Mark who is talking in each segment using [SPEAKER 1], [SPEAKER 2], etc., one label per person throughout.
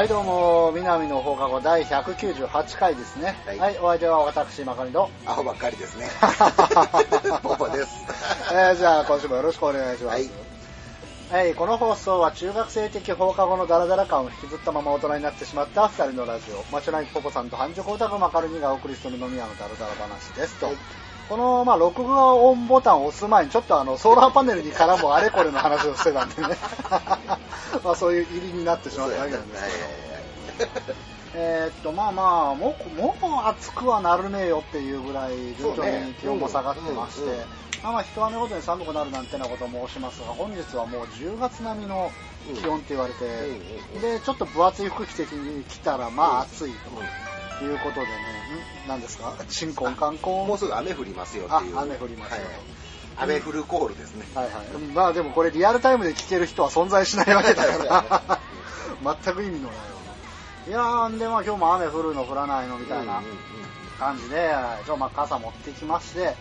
[SPEAKER 1] はいどうも南の放課後第198回ですね。は、
[SPEAKER 2] はいい
[SPEAKER 1] お相手は私まかりと。
[SPEAKER 2] アホばっかりですね。ポポです。
[SPEAKER 1] えーじゃあ今週もよろしくお願いします。
[SPEAKER 2] はい。
[SPEAKER 1] はい、この放送は中学生的放課後のダラダラ感を引きずったまま大人になってしまった二人のラジオ。マチュナイポポさんと半熟オタクマカルニがお送りする飲み屋のダラダラ話ですと、
[SPEAKER 2] はい。
[SPEAKER 1] この、まあ、録画オンボタンを押す前にちょっとあのソーラーパネルに絡むあれこれの話をしてたんでね まあそういう入りになってしまったわけなんですけど、えーっとまあまあもうもう暑くはなるねえよっていうぐらい徐々に気温も下がってまして、
[SPEAKER 2] そうねうんうん。
[SPEAKER 1] まあまあ一雨ごとに寒くなるなんてなことを申しますが本日はもう10月並みの気温って言われて、でちょっと分厚い服着てきたらまあ暑いと。いうことでね、ん？何ですか？新婚観光
[SPEAKER 2] もうすぐ雨降りますよっていう。
[SPEAKER 1] あ雨降りますよ
[SPEAKER 2] はい雨降るコールですね。
[SPEAKER 1] はいはい。まあでもこれリアルタイムで聞ける人は存在しないわけだから、全く意味のない。いやでまあ今日も雨降るの降らないのみたいな感じで、ちょまあ傘持ってきまして、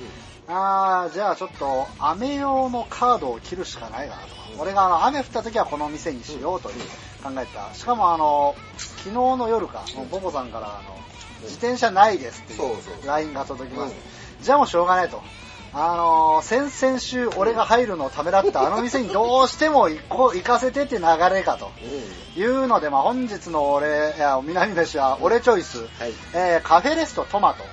[SPEAKER 1] あーじゃあちょっと雨用のカードを切るしかないかなと。俺があの雨降った時はこの店にしようという考えた。しかもあの、昨日の夜か、もうボボさんからあの、自転車ないですってい
[SPEAKER 2] そう
[SPEAKER 1] LINE が届きまして、じゃあもうしょうがないと。あのー先々週俺が入るのをためらったあの店にどうしても行こう行かせてって流れかというので、まあ、本日の俺、いや、南飯は俺チョイス、
[SPEAKER 2] はい
[SPEAKER 1] えーカフェレストトマト、
[SPEAKER 2] はい。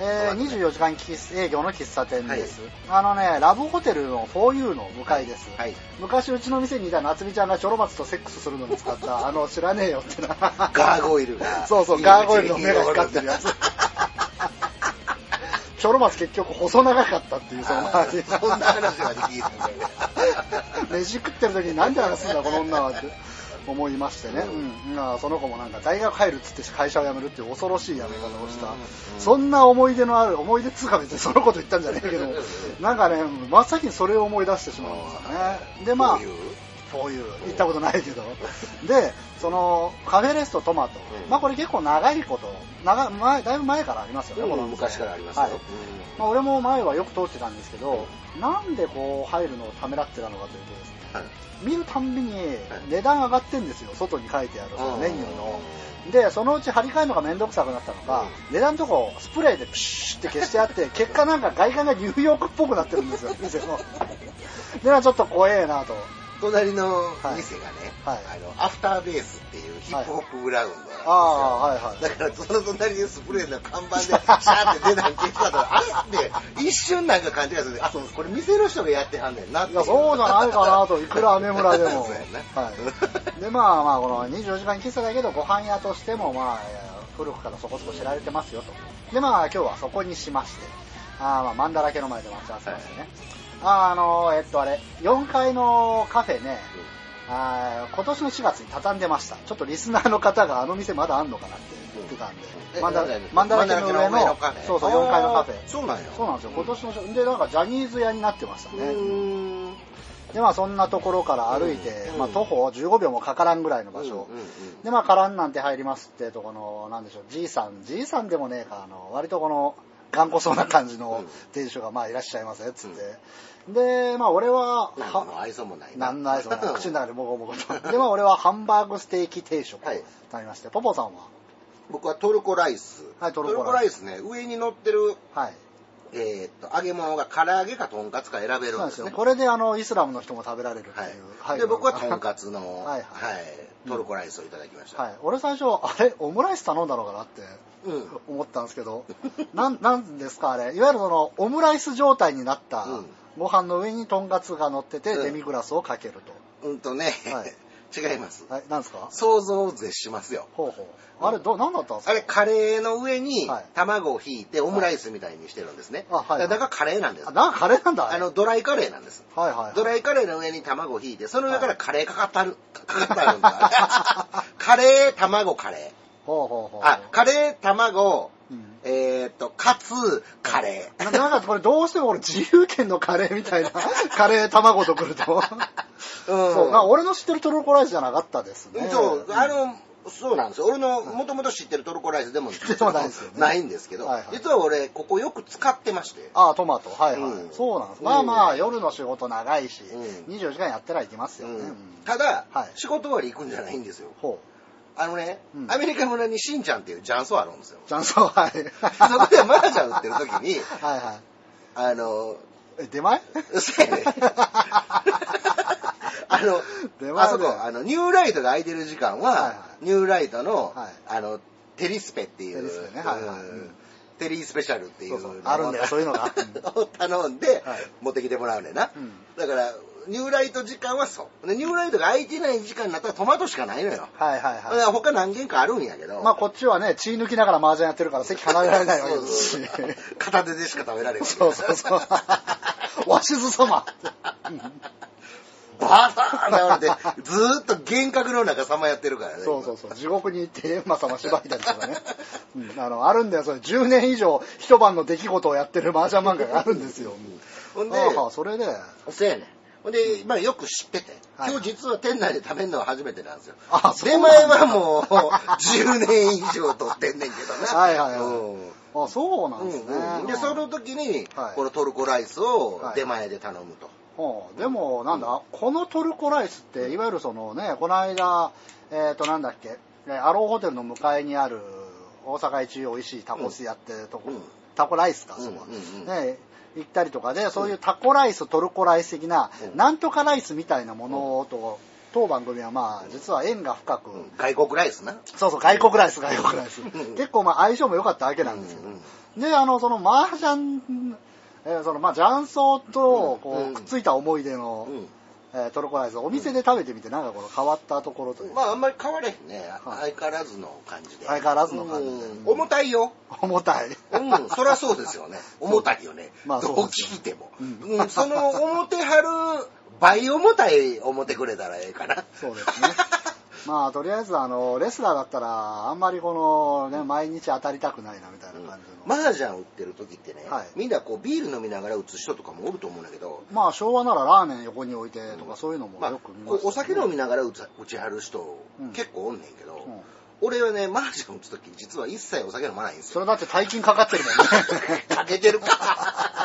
[SPEAKER 1] えー24時間喫営業の喫茶店です、あのね、ラブホテルの 4U の向かいです。
[SPEAKER 2] はい。
[SPEAKER 1] 昔うちの店にいた夏美ちゃんがチョロマツとセックスするのに使った、あの、知らねえよってな。
[SPEAKER 2] ガーゴイルが。
[SPEAKER 1] そうそう、ガーゴイルの目が光ってるやつ。チョロマツ結局細長かったっていう、その
[SPEAKER 2] そんな話はできるんだよね。
[SPEAKER 1] 飯食ってる時になんで話すんだこの女はって思いましてね、うん。まあその子もなんか大学入るっつって会社を辞めるっていう恐ろしい辞め方をした、
[SPEAKER 2] うん。
[SPEAKER 1] そんな思い出のある思い出っつうか別にそのこと言ったんじゃねえけど。なんかね真っ先にそれを思い出してしまうんですよね。でまあ
[SPEAKER 2] こういう。
[SPEAKER 1] 行ったことないけど。でそのカフェレストトマト、
[SPEAKER 2] うん。
[SPEAKER 1] まあこれ結構長いこと。長前だいぶ前からありますよね、
[SPEAKER 2] うん
[SPEAKER 1] この
[SPEAKER 2] 昔からありますよ。
[SPEAKER 1] はい。まあ、俺も前はよく通ってたんですけど、なんでこう入るのをためらってたのかというとですね、
[SPEAKER 2] はい。
[SPEAKER 1] 見るたんびに値段上がってんですよ、外に書いてあるその
[SPEAKER 2] うん。
[SPEAKER 1] メニューの。で、そのうち張り替えるのがめんどくさくなったのか、値段のとこスプレーでプシュって消してあって、結果なんか外観がニューヨークっぽくなってるんですよ、店の。で、まあちょっと怖えなと。
[SPEAKER 2] 隣の店がね、
[SPEAKER 1] はい
[SPEAKER 2] あの、アフターベースっていうヒップホップグラウンドなんですよ。
[SPEAKER 1] ああ、はいはい。
[SPEAKER 2] だからその隣にスプレーの看板でシャーって値段消したとあれって一瞬なんか勘違いするあこれ店の人がやってはんねんなって
[SPEAKER 1] そうじゃないかなと、いくら雨村でも。はい。で、まあまあ、この24時間喫茶だけど、ご飯屋としても、まあ、古くからそこそこ知られてますよと。で、まあ、今日はそこにしまして、あーまあ、マンダラケの前で待ち合わせましてね。あーあのーえっと、あれ、4階のカフェね、あー今年の4月に畳んでました。ちょっとリスナーの方があの店まだあんのかなって言ってたんで。
[SPEAKER 2] え
[SPEAKER 1] マンダ
[SPEAKER 2] なん
[SPEAKER 1] マンダ
[SPEAKER 2] マンダラケの上の
[SPEAKER 1] そうそう、4階のカフェ。
[SPEAKER 2] そうなんや
[SPEAKER 1] そうなんですよ。今年の、で、なんかジャニーズ屋になってました
[SPEAKER 2] う
[SPEAKER 1] ね。で、まあそんなところから歩いて、
[SPEAKER 2] うん
[SPEAKER 1] まあ徒歩15秒もかからんぐらいの場所。
[SPEAKER 2] うんうんうん
[SPEAKER 1] で、まあからんなんて入りますってとこの、なんでしょう、じいさん、じいさんでもねえか、あの、割とこの、頑固そうな感じの
[SPEAKER 2] うん
[SPEAKER 1] 店主が、まあいらっしゃいませ、つって。で、まあ俺は、
[SPEAKER 2] 何の愛想もない
[SPEAKER 1] な。んの愛想もない。口の中でボコボコと。で、まあ俺はハンバーグステーキ定食を
[SPEAKER 2] はい。
[SPEAKER 1] 食べまして、ポポさんは？
[SPEAKER 2] 僕はトルコライス。
[SPEAKER 1] はいトルコライス。
[SPEAKER 2] ね上に乗ってる
[SPEAKER 1] はい。
[SPEAKER 2] えーっと揚げ物が唐揚げかとんかつか選べるんですすね
[SPEAKER 1] でよ。これであの、イスラムの人も食べられるっていう。
[SPEAKER 2] はい、で僕はとんかつの、
[SPEAKER 1] はい
[SPEAKER 2] はい。トルコライスをいただきました、
[SPEAKER 1] はい。俺最初、あれ、オムライス頼んだのかなって
[SPEAKER 2] うん。
[SPEAKER 1] 思ったんですけど、なん、なんですかあれ？いわゆるその、オムライス状態になった
[SPEAKER 2] うん
[SPEAKER 1] ご飯の上にとんかつが乗ってて、
[SPEAKER 2] うん。
[SPEAKER 1] デミグラスをかける
[SPEAKER 2] うんとね、
[SPEAKER 1] はい。
[SPEAKER 2] 違います。
[SPEAKER 1] と。はい、なんですか？
[SPEAKER 2] 想像を絶しますよ。
[SPEAKER 1] ほうほう。あれ、ど、なんだったんですか？
[SPEAKER 2] あれカレーの上に
[SPEAKER 1] はい。
[SPEAKER 2] 卵をひいてオムライスみたいにしてるんですね、
[SPEAKER 1] あはい。
[SPEAKER 2] だからカレーなんです。
[SPEAKER 1] あ、なんかカレーなんだ
[SPEAKER 2] あのドライカレーなんです。
[SPEAKER 1] はいはいはい。
[SPEAKER 2] ドライカレーの上に卵をひいてその上からカレーかかってある、かかってあるんだ。カレー卵カレ
[SPEAKER 1] ほうほうほう。
[SPEAKER 2] ーあカレー卵
[SPEAKER 1] うん
[SPEAKER 2] えーっとかつカレー
[SPEAKER 1] ななんかこれどうしても俺自由権のカレーみたいな、カレー卵とくると。
[SPEAKER 2] うん
[SPEAKER 1] そう、俺の知ってるトルコライスじゃなかったですね。
[SPEAKER 2] そう、あの、そうなんですよ。俺のもともと知ってるトルコライスでも
[SPEAKER 1] ないですよね
[SPEAKER 2] ないんですけど、
[SPEAKER 1] はいはい
[SPEAKER 2] 実は俺、ここよく使ってまして。
[SPEAKER 1] ああ、トマト。はいはい。
[SPEAKER 2] うん
[SPEAKER 1] そうなんです。
[SPEAKER 2] うん
[SPEAKER 1] まあまあ、夜の仕事長いし、
[SPEAKER 2] うん
[SPEAKER 1] 24時間やったら行きますよね。
[SPEAKER 2] うん
[SPEAKER 1] うん
[SPEAKER 2] ただ、
[SPEAKER 1] はい
[SPEAKER 2] 仕事終わり行くんじゃないんですよ。
[SPEAKER 1] ほ
[SPEAKER 2] あのね、
[SPEAKER 1] うん
[SPEAKER 2] アメリカ村にしんちゃんっていう雀荘あるんですよ。
[SPEAKER 1] ジャンソン、はい。
[SPEAKER 2] そこで麻雀売ってる時に、
[SPEAKER 1] はいはい。
[SPEAKER 2] あの、
[SPEAKER 1] え、出前？
[SPEAKER 2] そうやね。あの
[SPEAKER 1] 出、前で
[SPEAKER 2] あそこ、あの、ニューライトが空いてる時間は、
[SPEAKER 1] はいはい
[SPEAKER 2] ニューライトの、
[SPEAKER 1] はい
[SPEAKER 2] あの、テリスペっていう、
[SPEAKER 1] テリスペねはいはい
[SPEAKER 2] うんテリースペシャルっていう
[SPEAKER 1] そうそうあるんだよそういうのが
[SPEAKER 2] を 頼んで、
[SPEAKER 1] はい
[SPEAKER 2] 持ってきてもらうねんな。
[SPEAKER 1] うん
[SPEAKER 2] だから、ニューライト時間はそう。でニューライトが空いてない時間になったらトマトしかないのよ。
[SPEAKER 1] はいはいは
[SPEAKER 2] ら他何軒かあるんやけど。
[SPEAKER 1] い。まあこっちはね、血抜きながら麻雀やってるから席離れられないわけですし。
[SPEAKER 2] 片手でしか食べられない。
[SPEAKER 1] そうそうそう。わしずさま。
[SPEAKER 2] バターン倒れて、ずーっと幻覚の中さまやってるからね。
[SPEAKER 1] そうそうそう。地獄に行って閻魔様縛いたりとかね。うん、あの、あるんだよ。それ10年以上一晩の出来事をやってる麻雀漫画があるんですよ。
[SPEAKER 2] ほんで、
[SPEAKER 1] ああ、それで、
[SPEAKER 2] そうやねで、まあよく知ってて、
[SPEAKER 1] はい
[SPEAKER 2] 今日実は店内で食べるのは初めてなんですよ。
[SPEAKER 1] あそう
[SPEAKER 2] 出前はもう10年以上取ってんねんけどな。
[SPEAKER 1] はいはいはい。
[SPEAKER 2] うん。
[SPEAKER 1] あ、そうなん
[SPEAKER 2] うん
[SPEAKER 1] ですね。
[SPEAKER 2] うんで、その時に
[SPEAKER 1] はい、
[SPEAKER 2] このトルコライスを
[SPEAKER 1] はい。
[SPEAKER 2] 出前で頼むと。
[SPEAKER 1] はあでも、なんだ、このトルコライスって、いわゆるそのね、この間、えっ、と、なんだっけ、えアローホテルの向かいにある、大阪一美味しいタコスやってるとこ、
[SPEAKER 2] うん
[SPEAKER 1] タコライスか、そこね、行ったりとかで、そういうタコライス、トルコライス的な、
[SPEAKER 2] うん。
[SPEAKER 1] なんとかライスみたいなものと、当番組はまあ、実は縁が深く、
[SPEAKER 2] うん。外国ライスな。
[SPEAKER 1] そうそう、外国ライス、外国ライス。
[SPEAKER 2] ん。
[SPEAKER 1] 結構まあ相性も良かったわけなんですよ。で、あの、その麻雀、えーそのまあ雀荘とこ
[SPEAKER 2] う
[SPEAKER 1] くっついた思い出の、
[SPEAKER 2] うん
[SPEAKER 1] えートルコライスお店で食べてみてなんかこの変わったところというか、
[SPEAKER 2] まああんまり変われへんね。
[SPEAKER 1] はい
[SPEAKER 2] 相変わらずの感じで。
[SPEAKER 1] 相変わらずの感じで
[SPEAKER 2] うん重たいよ。
[SPEAKER 1] 重たい。
[SPEAKER 2] うん、そりゃそうですよね。重たいよね。
[SPEAKER 1] まあ
[SPEAKER 2] ど
[SPEAKER 1] そううです
[SPEAKER 2] 聞いても。
[SPEAKER 1] うん
[SPEAKER 2] うん、その表はる倍重たい思ってくれたらええかな。
[SPEAKER 1] そうですね。まあとりあえずあのレスラーだったらあんまりこのね毎日当たりたくないなみたいな感じの。
[SPEAKER 2] 麻雀売ってる時ってね、
[SPEAKER 1] はい
[SPEAKER 2] みんなこうビール飲みながら打つ人とかもおると思うんだけど、
[SPEAKER 1] まあ昭和ならラーメン横に置いてとかそういうのも
[SPEAKER 2] まあ
[SPEAKER 1] よく見
[SPEAKER 2] こう
[SPEAKER 1] ます、
[SPEAKER 2] お酒飲みながら打つ打ちはる人
[SPEAKER 1] うん
[SPEAKER 2] 結構おんねんけど、
[SPEAKER 1] うん
[SPEAKER 2] 俺はね、麻雀打つ時実は一切お酒飲まないんですよ。
[SPEAKER 1] それだって大金かかってるもんね。
[SPEAKER 2] かけてるか。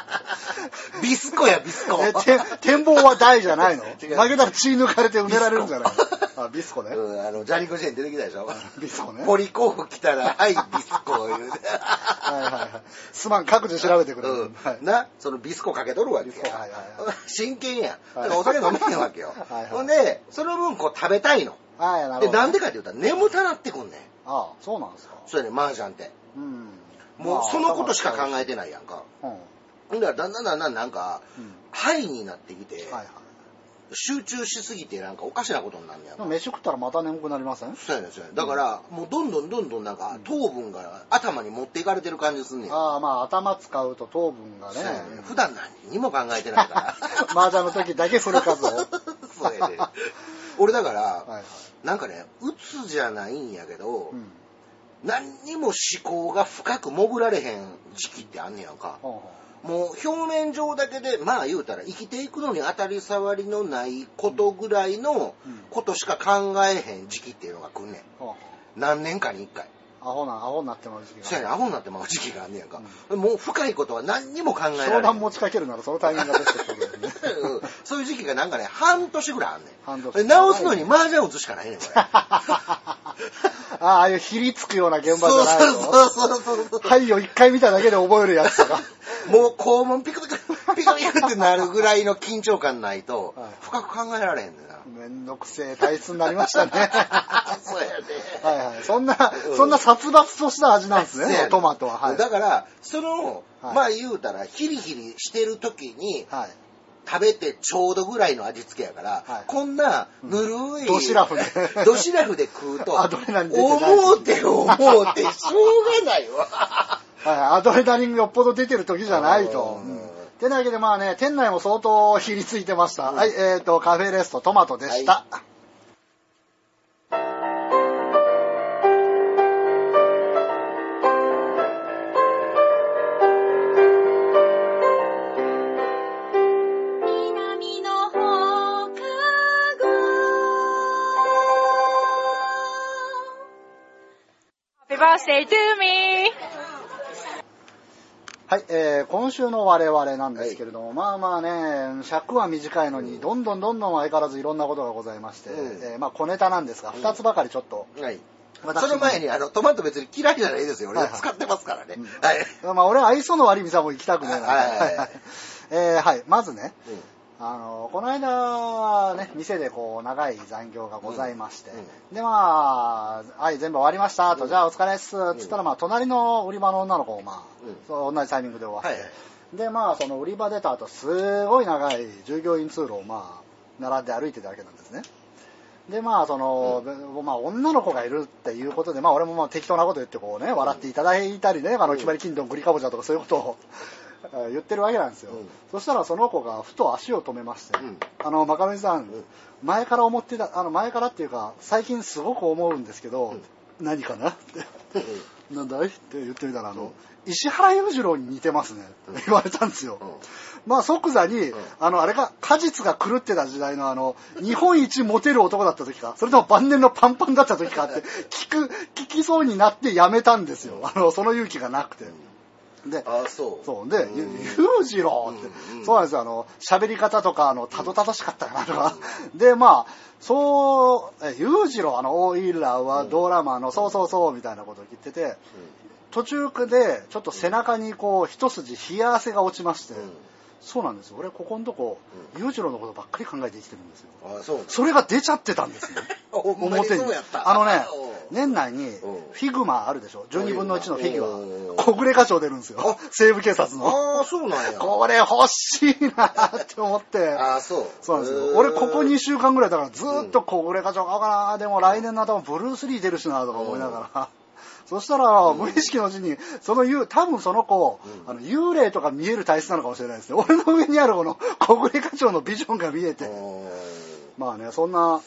[SPEAKER 2] ビスコやビスコ。
[SPEAKER 1] えて展望は大じゃないの？
[SPEAKER 2] 違う。
[SPEAKER 1] 負けたら血抜かれて埋められるんじゃないの？あビスコね、
[SPEAKER 2] うん、あの、ジャニコジェン出てきたでしょ。
[SPEAKER 1] ビスコね。
[SPEAKER 2] ポリコーフ来たら、はい、ビスコ言うて。
[SPEAKER 1] はいはいはい。すまん各自調べてくれる、
[SPEAKER 2] うん。
[SPEAKER 1] はい。
[SPEAKER 2] な、そのビスコかけとるわけ
[SPEAKER 1] ビスコはいはいは
[SPEAKER 2] 真剣や。だ
[SPEAKER 1] はい。
[SPEAKER 2] からお酒飲めへんわけよ。
[SPEAKER 1] はいはい
[SPEAKER 2] ほんで、その分こう食べたいの。で、
[SPEAKER 1] はいなるほど
[SPEAKER 2] なんでかって言ったら眠たなってくんねん。
[SPEAKER 1] ああそうなんですか。
[SPEAKER 2] そうやね、麻雀って。
[SPEAKER 1] うん。
[SPEAKER 2] もうそのことしか考
[SPEAKER 1] え
[SPEAKER 2] えてないやんか。
[SPEAKER 1] うんは
[SPEAKER 2] ほんだらだんだんだんだんなんか、
[SPEAKER 1] うん
[SPEAKER 2] ハイになってきて、
[SPEAKER 1] いはい。
[SPEAKER 2] 集中しすぎてなんかおかしなことになんねやん
[SPEAKER 1] 飯食ったらまた眠くなりません？
[SPEAKER 2] そうやねんそうやねん。だから、もうどんどんどんどんなんか糖分が頭に持っていかれてる感じすんねん。
[SPEAKER 1] ああまあ頭使うと糖分がね。
[SPEAKER 2] そうやねん。普段何にも考えてないから。
[SPEAKER 1] 麻雀の時だけ振る数を
[SPEAKER 2] そうやねん。俺だから、
[SPEAKER 1] はいはい。
[SPEAKER 2] なんかね、うつじゃないんやけど、
[SPEAKER 1] うん。
[SPEAKER 2] 何にも思考が深く潜られへん時期ってあんねやんか。
[SPEAKER 1] ほうほ
[SPEAKER 2] もう表面上だけで、まあ言うたら生きていくのに当たり障りのないことぐらいの
[SPEAKER 1] うん
[SPEAKER 2] ことしか考えへん時期っていうのが来んねん。何年かに一回。
[SPEAKER 1] うアホなアホになってまう時期が
[SPEAKER 2] そうやねん、アホになってまう時期があんねやんか。もう深いことは何にも考えられへん。
[SPEAKER 1] 商談持ちかけるならそのタイミングがベストってことですね
[SPEAKER 2] うんそういう時期がなんかね、半年ぐらいあんねん。
[SPEAKER 1] 半年
[SPEAKER 2] で直すのに麻雀打つしかないねん、これ。
[SPEAKER 1] あ ああいうひりつくような現場じゃない
[SPEAKER 2] そう
[SPEAKER 1] の
[SPEAKER 2] そうそうそうそう。
[SPEAKER 1] はいを一回見ただけで覚えるやつとか
[SPEAKER 2] もう肛門ピクピク、ピクピクってなるぐらいの緊張感ないと
[SPEAKER 1] はい、
[SPEAKER 2] 深く考えられへんねんな。
[SPEAKER 1] めんどくせえ体質になりましたね。
[SPEAKER 2] そうやね。
[SPEAKER 1] はいはい。そんな、
[SPEAKER 2] うん。
[SPEAKER 1] そんな殺伐とした味なんですね
[SPEAKER 2] ね。
[SPEAKER 1] トマトは。はい。
[SPEAKER 2] だから、その、
[SPEAKER 1] はい。
[SPEAKER 2] まあ言うたら、ヒリヒリしてる時に、
[SPEAKER 1] はい。
[SPEAKER 2] 食べてちょうどぐらいの味付けやから、
[SPEAKER 1] はい。
[SPEAKER 2] こんなぬるい、
[SPEAKER 1] ドシラフで。
[SPEAKER 2] ドシラフで食うと、思うて思うてしょうがないわ。
[SPEAKER 1] はい、アドレナリンがよっぽど出てる時じゃないと。
[SPEAKER 2] うん
[SPEAKER 1] うんてなわけでまあね、店内も相当ひりついてました。はい、えっ、と、カフェレストトマトでした。
[SPEAKER 3] 南の放課後 Happy birthday to me!
[SPEAKER 1] はい、えー今週の我々なんですけれども、まあまあね、尺は短いのに、どんどんどんどん相変わらずいろんなことがございまして、
[SPEAKER 2] うん
[SPEAKER 1] えーまあ小ネタなんですが、二つばかりちょっと、
[SPEAKER 2] はい。
[SPEAKER 1] 私
[SPEAKER 2] その前に、あの、トマト別に嫌いじゃないですよ。俺
[SPEAKER 1] はいはい
[SPEAKER 2] 使ってますからね。
[SPEAKER 1] うん
[SPEAKER 2] はい。
[SPEAKER 1] まあ俺は愛想の悪い店はもう行きたくな。
[SPEAKER 2] はいはいはい
[SPEAKER 1] えーはい。まずね、
[SPEAKER 2] うん
[SPEAKER 1] あの、この間ね、店でこう、長い残業がございまして、
[SPEAKER 2] うん。
[SPEAKER 1] で、まあ、はい、全部終わりましたと、じゃあお疲れっす、つったら、まあ、隣の売り場の女の子を、まあ、
[SPEAKER 2] うん。
[SPEAKER 1] そう同じタイミングで終わって、
[SPEAKER 2] はいはい。
[SPEAKER 1] で、まあ、その売り場出た後、すごい長い従業員通路を、まあ、並んで歩いてたわけなんですね。で、まあ、その、まあ、女の子がいるっていうことで、まあ、俺もまあ適当なこと言って、こうね、笑っていただいたりね、あの、決まり金ドン、グリカボチャとかそういうことを、えー言ってるわけなんですよ。
[SPEAKER 2] うん。
[SPEAKER 1] そしたらその子がふと足を止めまして、
[SPEAKER 2] うん。
[SPEAKER 1] あの、マカロニさん、
[SPEAKER 2] ん。
[SPEAKER 1] 前から思ってた、あの、前からっていうか、最近すごく思うんですけど、何かなって、なんだい？って言ってみたら、あの、
[SPEAKER 2] うん。
[SPEAKER 1] 石原裕次郎に似てますね、って言われたんですよ。
[SPEAKER 2] うん。
[SPEAKER 1] まあ即座に、
[SPEAKER 2] ん。
[SPEAKER 1] あの、あれか、果実が狂ってた時代のあの、日本一モテる男だった時か、それとも晩年のパンパンだった時かって、聞く、聞きそうになってやめたんですよ。あの、その勇気がなくて。で、
[SPEAKER 2] ああ、そう。
[SPEAKER 1] そう。で、
[SPEAKER 2] ん
[SPEAKER 1] ゆ裕次郎って、
[SPEAKER 2] うんうん
[SPEAKER 1] そうなんですよ。あの、喋り方とか、あの、たどたどしかったかなとか。で、まあ、そう、え裕次郎、あの、オイラはドラマの、そうそうそう、みたいなことを言ってて、途中で、ちょっと背中にこう、一筋冷や汗が落ちまして、
[SPEAKER 2] うん
[SPEAKER 1] そうなんですよ。俺、ここのとこ、裕次郎のことばっかり考えて生きてるんですよ。
[SPEAKER 2] ああ、そう。
[SPEAKER 1] それが出ちゃってたんですよ。
[SPEAKER 2] ほんまに
[SPEAKER 1] 表に
[SPEAKER 2] そうやっ。た
[SPEAKER 1] あのね
[SPEAKER 2] うん、
[SPEAKER 1] 年内に
[SPEAKER 2] うん
[SPEAKER 1] figma あるでしょ ?12 分の1のフィギ
[SPEAKER 2] うん
[SPEAKER 1] ュア。小暮課長出るんですよ。西部警察の。
[SPEAKER 2] ああ、そうなんや。
[SPEAKER 1] これ欲しいなって思って。
[SPEAKER 2] ああ、そう。
[SPEAKER 1] そうなんですよ。俺ここ2週間ぐらいだからずーっと小暮課長買おうかな。でも来年の頭ブルース・リー出るしなとか思いながら。そしたら、無意識のうちに、その幽、多分その子、あの、幽霊とか見える体質なのかもしれないですね。俺の上にあるこの小暮課長のビジョンが見えて。
[SPEAKER 2] うん
[SPEAKER 1] まあね、そんな、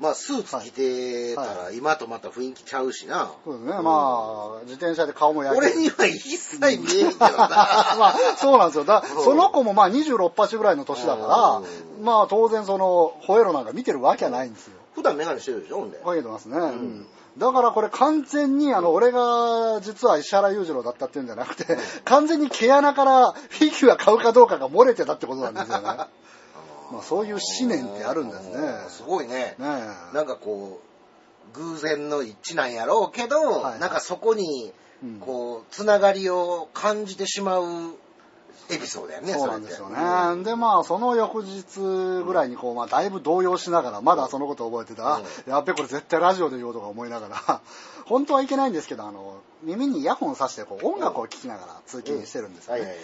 [SPEAKER 2] まあ、スーツ着てたら、今とまた雰囲気ちゃうしな。
[SPEAKER 1] そうですね、まあ、自転車で顔も焼け
[SPEAKER 2] 俺には一切見えへんけどな。
[SPEAKER 1] まあ、そうなんですよ。だ
[SPEAKER 2] うん
[SPEAKER 1] その子もまあ26、8ぐらいの年だから、
[SPEAKER 2] う
[SPEAKER 1] まあ当然その、ホエロなんか見てるわけはないんですよ。
[SPEAKER 2] 普段メガネしてるでしょ、ほんで。
[SPEAKER 1] かけてますね。うんだからこれ完全に、あの、俺が実は石原裕次郎だったっていうんじゃなくて、完全に毛穴からフィギュア買うかどうかが漏れてたってことなんですよね。まあそういう思念ってあるんですね。
[SPEAKER 2] うんすごいね。
[SPEAKER 1] ねえ
[SPEAKER 2] なんかこう、偶然の一致なんやろうけど、
[SPEAKER 1] はい
[SPEAKER 2] なんかそこに
[SPEAKER 1] うん、
[SPEAKER 2] こう、つながりを感じてしまうエピソードやね、
[SPEAKER 1] そうなんですよ
[SPEAKER 2] れって
[SPEAKER 1] ね。で、まあ、その翌日ぐらいに、こう、まあ、だいぶ動揺しながら、まだそのことを覚えてた、あやっべ、これ絶対ラジオで言おうとか思いながら、本当はいけないんですけど、あの、耳にイヤホンさして、こう、音楽を聴きながら通勤してるんですよね。
[SPEAKER 2] はいはいは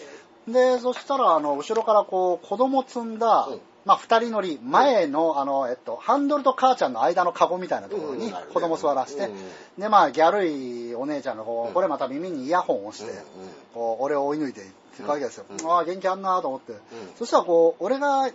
[SPEAKER 2] い。
[SPEAKER 1] で、そしたら、あの、後ろからこう、子供積んだ、
[SPEAKER 2] うん
[SPEAKER 1] まあ、二人乗り、前の、あの、えっと、ハンドルと母ちゃんの間のカゴみたいなところに子供座らせて、
[SPEAKER 2] うん
[SPEAKER 1] で、まあ、ギャルいお姉ちゃんのこう、
[SPEAKER 2] うん。
[SPEAKER 1] これまた耳にイヤホンをして、こう、俺を追い抜いていくわけですよ。
[SPEAKER 2] うん
[SPEAKER 1] ああ、元気あんなと思って。そしたらこう、俺が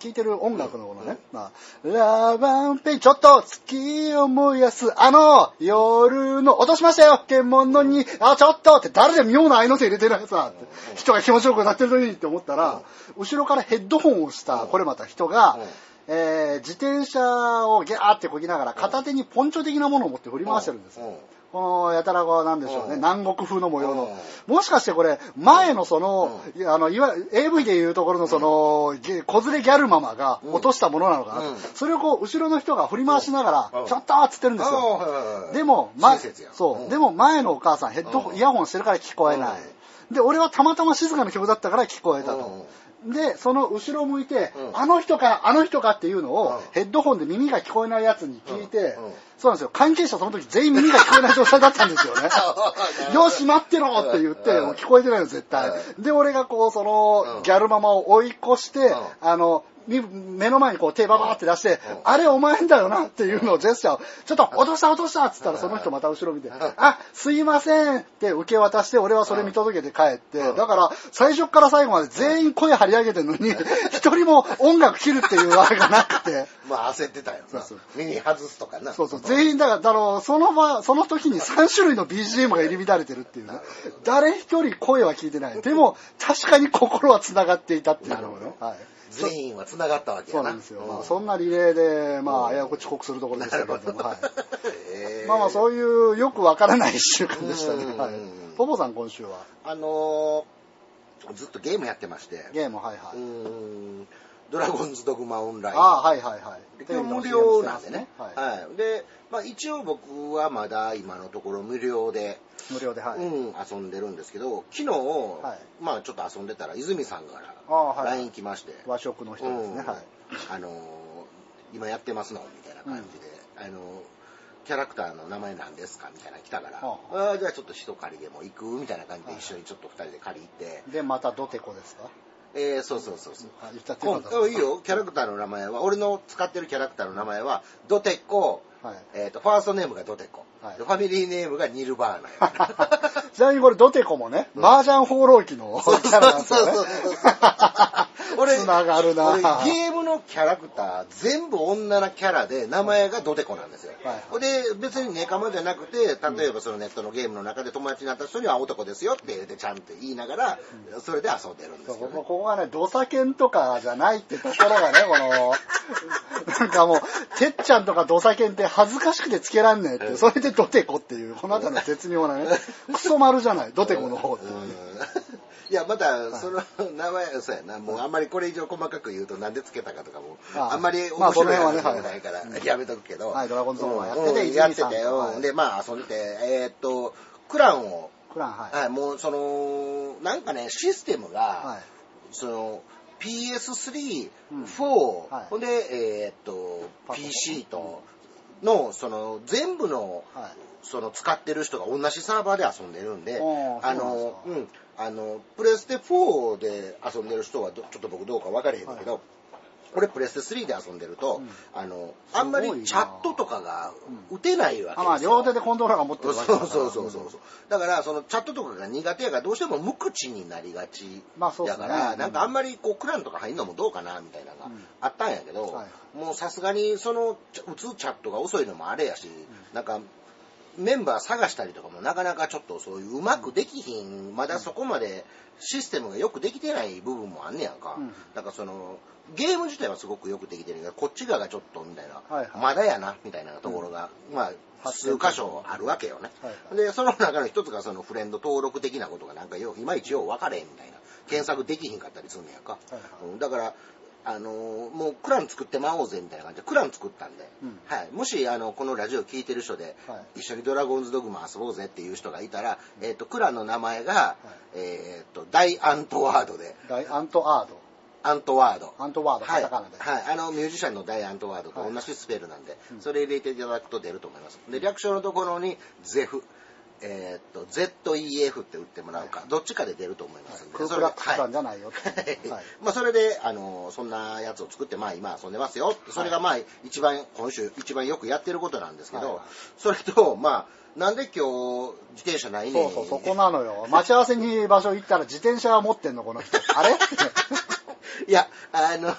[SPEAKER 1] 聴いてる音楽のこのね、まあ、ラバンペイ、ちょっと月を燃やす、あの、夜の、落としましたよ。獣に、あ、ちょっとって誰で妙な合いの手入れてないさ、って。人が気持ちよくなってるのにって思ったら、後ろからヘッドホンをした、これまた人が、
[SPEAKER 2] うん。
[SPEAKER 1] えー自転車をギャーってこぎながら片手にポンチョ的なものを持って振り回してるんですよ。
[SPEAKER 2] うん
[SPEAKER 1] このやたらこなんでしょうね、
[SPEAKER 2] うん。
[SPEAKER 1] 南国風の模様の。
[SPEAKER 2] う
[SPEAKER 1] もしかしてこれ、前のその、あの、いわ AV でいうところのその、ゲ子連れギャルママが落としたものなのかなと、
[SPEAKER 2] うん。
[SPEAKER 1] それをこう、後ろの人が振り回しながら、
[SPEAKER 2] うん。
[SPEAKER 1] ちょっとーっつってるんですよ。でも、前そう、
[SPEAKER 2] うん。
[SPEAKER 1] でも前のお母さんヘッドイヤホンしてるから聞こえない。で、俺はたまたま静かな曲だったから聞こえたと。で、その後ろ向いて、
[SPEAKER 2] うん。
[SPEAKER 1] あの人か、あの人かっていうのを、
[SPEAKER 2] うん。
[SPEAKER 1] ヘッドホンで耳が聞こえないやつに聞いて、
[SPEAKER 2] うん。うん。
[SPEAKER 1] そうなんですよ。関係者その時全員耳が聞こえない状態だったんですよね。よし、待ってろって言って、
[SPEAKER 2] うん。
[SPEAKER 1] もう聞こえてないの絶対。で、俺がこう、その、
[SPEAKER 2] うん。
[SPEAKER 1] ギャルママを追い越して、
[SPEAKER 2] ん。
[SPEAKER 1] あの、み目の前にこう手ババーって出して、
[SPEAKER 2] うん。
[SPEAKER 1] あれお前んだよなっていうのをジェスチャーを、ちょっと落とした落としたっつったらその人また後ろ見て、あ、すいませんって受け渡して俺はそれ見届けて帰って、
[SPEAKER 2] うん。
[SPEAKER 1] だから最初から最後まで全員声張り上げてるのに、一人も音楽切るっていうあれがなくて、
[SPEAKER 2] まあ焦ってたよな。
[SPEAKER 1] そうそう。
[SPEAKER 2] 耳外すとかな。
[SPEAKER 1] そうそう、全員だから、あの、その場、その時に3種類の BGM が入り乱れてるっていうね。誰一人声は聞いてない。でも、確かに心は繋がっていたっていう。のがね。はい。
[SPEAKER 2] 全員は繋がったわけ
[SPEAKER 1] そうなんですよ。まあ、
[SPEAKER 2] ん
[SPEAKER 1] そんなリレーで、まあ、危うく遅刻するところでしたけれども、はい。まあまあ、そういうよくわからない一週間でしたね。
[SPEAKER 2] うん
[SPEAKER 1] はい。ポポさん今週は、
[SPEAKER 2] あのーずっとゲームやってまして
[SPEAKER 1] ゲーム、はいはい。
[SPEAKER 2] んドラゴンズドグマオンライン。
[SPEAKER 1] ああ、はいはいはい。
[SPEAKER 2] で無料なんでね。
[SPEAKER 1] はい。
[SPEAKER 2] はい。で、まあ一応僕はまだ今のところ無料で、
[SPEAKER 1] 無料で、はい。
[SPEAKER 2] うん、遊んでるんですけど、昨日、
[SPEAKER 1] い。
[SPEAKER 2] まあちょっと遊んでたら、泉さんから
[SPEAKER 1] ああ、はい。
[SPEAKER 2] LINE 来まして、
[SPEAKER 1] 和食の人ですね。
[SPEAKER 2] うん
[SPEAKER 1] はい。
[SPEAKER 2] あのー今やってますの？みたいな感じで、あのーキャラクターの名前なんですか？みたいなの来たから、
[SPEAKER 1] は
[SPEAKER 2] ああじゃあちょっと一借りでも行く？みたいな感じで一緒にちょっと二人で借り行って、
[SPEAKER 1] で、またドテコですか？
[SPEAKER 2] えー、そうそうそうそう。
[SPEAKER 1] あ言っちゃってよ
[SPEAKER 2] こ
[SPEAKER 1] かった
[SPEAKER 2] んいいよ、キャラクターの名前は、俺の使ってるキャラクターの名前は、ドテコ、
[SPEAKER 1] はい。
[SPEAKER 2] えっ、と、ファーストネームがドテコ、
[SPEAKER 1] はい
[SPEAKER 2] でファミリーネームがニルバーナや。
[SPEAKER 1] ちなみにこれドテコもね、麻雀放浪記のキ
[SPEAKER 2] そう
[SPEAKER 1] ャラなんですよね。
[SPEAKER 2] そうそうそう俺、
[SPEAKER 1] つながるな
[SPEAKER 2] 俺ゲームのキャラクター、全部女のキャラで、名前がドテコなんですよ。
[SPEAKER 1] はい
[SPEAKER 2] で、別にネカマじゃなくて、例えばそのネットのゲームの中で友達になった人には男ですよって言ってちゃんと言いながら、それで遊んでるんですよね。
[SPEAKER 1] ここがね、ドサケンとかじゃないってところがね、この、なんかもう、てっちゃんとかドサケンって恥ずかしくてつけらんねえってそれでドテコっていう、この辺りの絶妙なね、クソ丸じゃない、ドテコの方っていう。
[SPEAKER 2] うんいや、まだ、その名前、そうやな、もうあんまりこれ以上細かく言うとなんでつけたかとかも、
[SPEAKER 1] あ
[SPEAKER 2] あんまり
[SPEAKER 1] まあ
[SPEAKER 2] 面白い話でもないから、やめとくけど。
[SPEAKER 1] はいドラゴンズドグマやってて
[SPEAKER 2] やっててで、まあ遊んでて、えーっと、クランを、
[SPEAKER 1] クラン、はい。
[SPEAKER 2] はい、もうその、なんかね、システムが、
[SPEAKER 1] はい。
[SPEAKER 2] その、PS3、
[SPEAKER 1] うん。
[SPEAKER 2] 4、
[SPEAKER 1] はい。
[SPEAKER 2] ほんで、えーっと、PC と、の、その、全部の、
[SPEAKER 1] はい。
[SPEAKER 2] その使ってる人が同じサーバーで遊んでるんで、
[SPEAKER 1] あ
[SPEAKER 2] の
[SPEAKER 1] うん、
[SPEAKER 2] あの、プレステ4で遊んでる人はどちょっと僕どうか分かれへんだけど、俺プレステ3で遊んでると、
[SPEAKER 1] うん。
[SPEAKER 2] あの、あんまりチャットとかが打てないわけ
[SPEAKER 1] あ、まあ、
[SPEAKER 2] ですよ。
[SPEAKER 1] 両手でコントローラーが持ってるわけだから。
[SPEAKER 2] そうそうそうそう。だから、そのチャットとかが苦手やから、どうしても無口になりがち。だから、
[SPEAKER 1] うん。
[SPEAKER 2] なんかあんまりこう、クランとか入んのもどうかな、みたいなのが
[SPEAKER 1] うん。
[SPEAKER 2] あったんやけど、
[SPEAKER 1] はい
[SPEAKER 2] もうさすがにその、ち打つチャットが遅いのもあれやし、なんか、メンバー探したりとかもなかなかちょっとそういううまくできひん、まだそこまでシステムがよくできてない部分もあんねやんか。
[SPEAKER 1] うん
[SPEAKER 2] なんかその、ゲーム自体はすごくよくできてるけど、こっち側がちょっとみたいな、
[SPEAKER 1] はいはい
[SPEAKER 2] まだやな、みたいなところが、まあ、
[SPEAKER 1] 発
[SPEAKER 2] 数
[SPEAKER 1] 展
[SPEAKER 2] 箇所あるわけよね。
[SPEAKER 1] はいはい
[SPEAKER 2] で、その中の一つがそのフレンド登録的なことがなんかよいまいちよう分かれへんみたいな。検索できひんかったりすんねやんか。
[SPEAKER 1] はいはい
[SPEAKER 2] うんだから、あのーもうクラン作ってまおうぜみたいな感じで、クラン作ったんで、
[SPEAKER 1] うん。
[SPEAKER 2] はい。もし、あの、このラジオ聞いてる人で、
[SPEAKER 1] は
[SPEAKER 2] 一緒にドラゴンズドグマ遊ぼうぜっていう人がいたら、えっ、と、クランの名前が、
[SPEAKER 1] い。
[SPEAKER 2] えっ、と、大アントワードで、
[SPEAKER 1] 大アントアード。
[SPEAKER 2] アントワード。
[SPEAKER 1] アントワード、
[SPEAKER 2] はい。はい、あのミュージシャンのダイアントワードと同じスペルなんで、それ入れていただくと出ると思います。で、略称のところに、ゼフ、えーっと、ZEF って打ってもらうか、どっちかで出ると思いますんで、
[SPEAKER 1] クー
[SPEAKER 2] それ
[SPEAKER 1] クラックスさんじゃないよと。
[SPEAKER 2] はい
[SPEAKER 1] はい
[SPEAKER 2] まあそれで、あの、そんなやつを作って、まあ今遊んでますよ。それがまあ一番、今週一番よくやってることなんですけど、
[SPEAKER 1] はいはい
[SPEAKER 2] それと、まあ、なんで今日自転車ないねん
[SPEAKER 1] そうそう、そこなのよ。待ち合わせに場所行ったら自転車は持ってんの、この人。あれ？
[SPEAKER 2] いや、あの、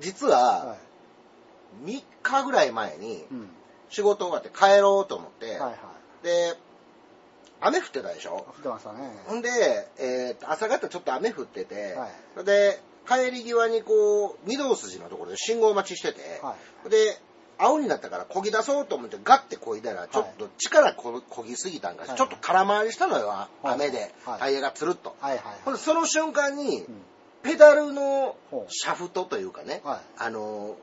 [SPEAKER 2] 実は、
[SPEAKER 1] はい。
[SPEAKER 2] 3日ぐらい前に
[SPEAKER 1] うん。
[SPEAKER 2] 仕事終わって帰ろうと思って、
[SPEAKER 1] はいはい。
[SPEAKER 2] で、雨降ってたでしょ？
[SPEAKER 1] 降ってましたね。
[SPEAKER 2] ほんで、えーと朝方ちょっと雨降ってて、
[SPEAKER 1] はい。
[SPEAKER 2] で、帰り際にこう、御堂筋のところで信号待ちしてて、
[SPEAKER 1] は
[SPEAKER 2] で、青になったから漕ぎ出そうと思ってガッて漕いだら、ちょっと力こ漕ぎすぎたんか、
[SPEAKER 1] はい。
[SPEAKER 2] ちょっと空回りしたのよ、
[SPEAKER 1] はい。
[SPEAKER 2] 雨で、
[SPEAKER 1] はい。
[SPEAKER 2] タイヤがつるっと。
[SPEAKER 1] はいはい
[SPEAKER 2] その瞬間に、
[SPEAKER 1] うん。
[SPEAKER 2] ペダルのシャフトというかね、
[SPEAKER 1] はい。
[SPEAKER 2] あの、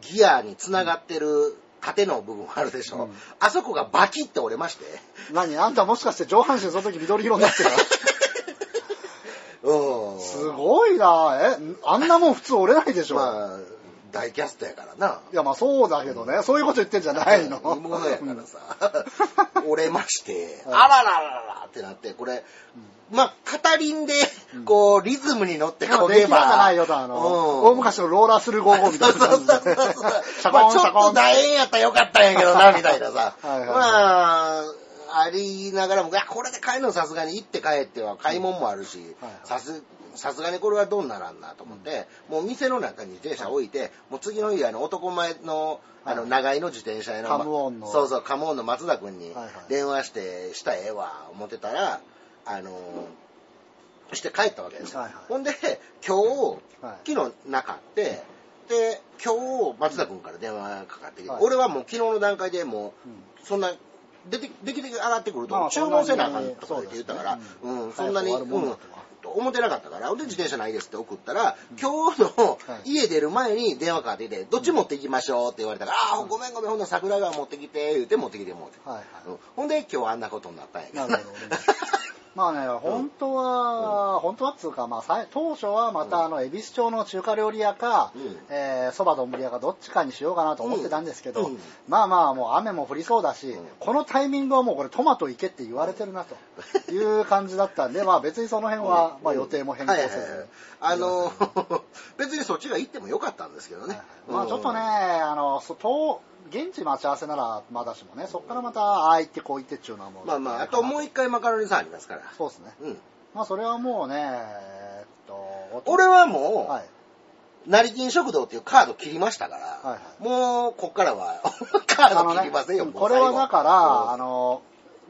[SPEAKER 2] ギアにつながってる縦の部分あるでしょ、
[SPEAKER 1] うん。
[SPEAKER 2] あそこがバキッて折れまして、
[SPEAKER 1] 何？あんたもしかして上半身その時緑色になってた
[SPEAKER 2] うん。
[SPEAKER 1] すごいな。えあんなもん普通折れないでしょ、
[SPEAKER 2] まあ、大キャストやからな。
[SPEAKER 1] いやまあそうだけどね、そういうこと言ってんじゃないの。
[SPEAKER 2] 芋やからさ、折れまして、
[SPEAKER 1] はい
[SPEAKER 2] あらららららってなって、これ、まあ、片輪で、こう、リズムに乗ってこげば。
[SPEAKER 1] できないよと、あの、
[SPEAKER 2] うん
[SPEAKER 1] 大昔のローラースルー55みたいな
[SPEAKER 2] そうそうそう
[SPEAKER 1] 感じで。
[SPEAKER 2] そう。
[SPEAKER 1] シャ
[SPEAKER 2] まあ、ちょっと
[SPEAKER 1] コンシャコン。
[SPEAKER 2] 楕円やったらよかったんやけどな、みたいなさ。
[SPEAKER 1] はいはい
[SPEAKER 2] まあ、ありながらも、いや、これで帰るのさすがに行って帰っては買い物もあるし
[SPEAKER 1] はい、
[SPEAKER 2] さす、さすがにこれはどうならんなと思って、もう店の中に自転車置いて、もう次の日、あの、男前の、あの、
[SPEAKER 1] はい。
[SPEAKER 2] 長井の自転車屋の、
[SPEAKER 1] カムオンの。
[SPEAKER 2] そうそう、カムオンの松田君に
[SPEAKER 1] はいはい。
[SPEAKER 2] 電話して、したらええわ、思ってたら、あのーして帰ったわけですよ。
[SPEAKER 1] はいはい。
[SPEAKER 2] ほんで、今日、
[SPEAKER 1] はい
[SPEAKER 2] 昨日なかって、で、今日、松田君から電話かかってきて、
[SPEAKER 1] はい。
[SPEAKER 2] 俺はもう昨日の段階でも
[SPEAKER 1] うん。
[SPEAKER 2] う、そんな、出て、できて上がってくると、
[SPEAKER 1] まあ
[SPEAKER 2] 注文せなあかんとか言って言ったから、
[SPEAKER 1] そう
[SPEAKER 2] ん、そんなに、うん
[SPEAKER 1] とは、
[SPEAKER 2] 思ってなかったから、ほんで自転車ないですって送ったら、今日の
[SPEAKER 1] はい
[SPEAKER 2] 家出る前に電話かかってきて、どっち持って行きましょうって言われたから、ああ、ごめんごめん、ほんなら桜川持ってきて、言うて持ってきてもうて。
[SPEAKER 1] はいはい。
[SPEAKER 2] うんほんで今日あんなことになったんやけど。
[SPEAKER 1] なるほどね。まあね、本当は、本当はっつうか、まあ、当初はまた、あの、恵比寿町の中華料理屋か
[SPEAKER 2] うん、
[SPEAKER 1] えーそば丼屋かどっちかにしようかなと思ってたんですけど、
[SPEAKER 2] うん。
[SPEAKER 1] まあまあ、もう雨も降りそうだし、
[SPEAKER 2] ん。
[SPEAKER 1] このタイミングはもうこれトマトいけって言われてるなと いう感じだったんで、まあ別にその辺は、まあ予定も変更せず。
[SPEAKER 2] あの、別にそっちが行ってもよかったんですけどね。
[SPEAKER 1] まあちょっとね、あの、そと現地待ち合わせならまだしもね、そこからまた、ああ行ってこう行ってっちゅうのはもう。
[SPEAKER 2] まあまあ、あともう一回マカロニさんありますから。
[SPEAKER 1] そうですね。
[SPEAKER 2] うん。
[SPEAKER 1] まあそれはもうね、えーっと、
[SPEAKER 2] 俺はもう、
[SPEAKER 1] はい。
[SPEAKER 2] 成金食堂っていうカード切りましたから、
[SPEAKER 1] はいはい
[SPEAKER 2] もう、こっからは、カード切りませんよ、もう
[SPEAKER 1] これはだから、
[SPEAKER 2] うん
[SPEAKER 1] あの、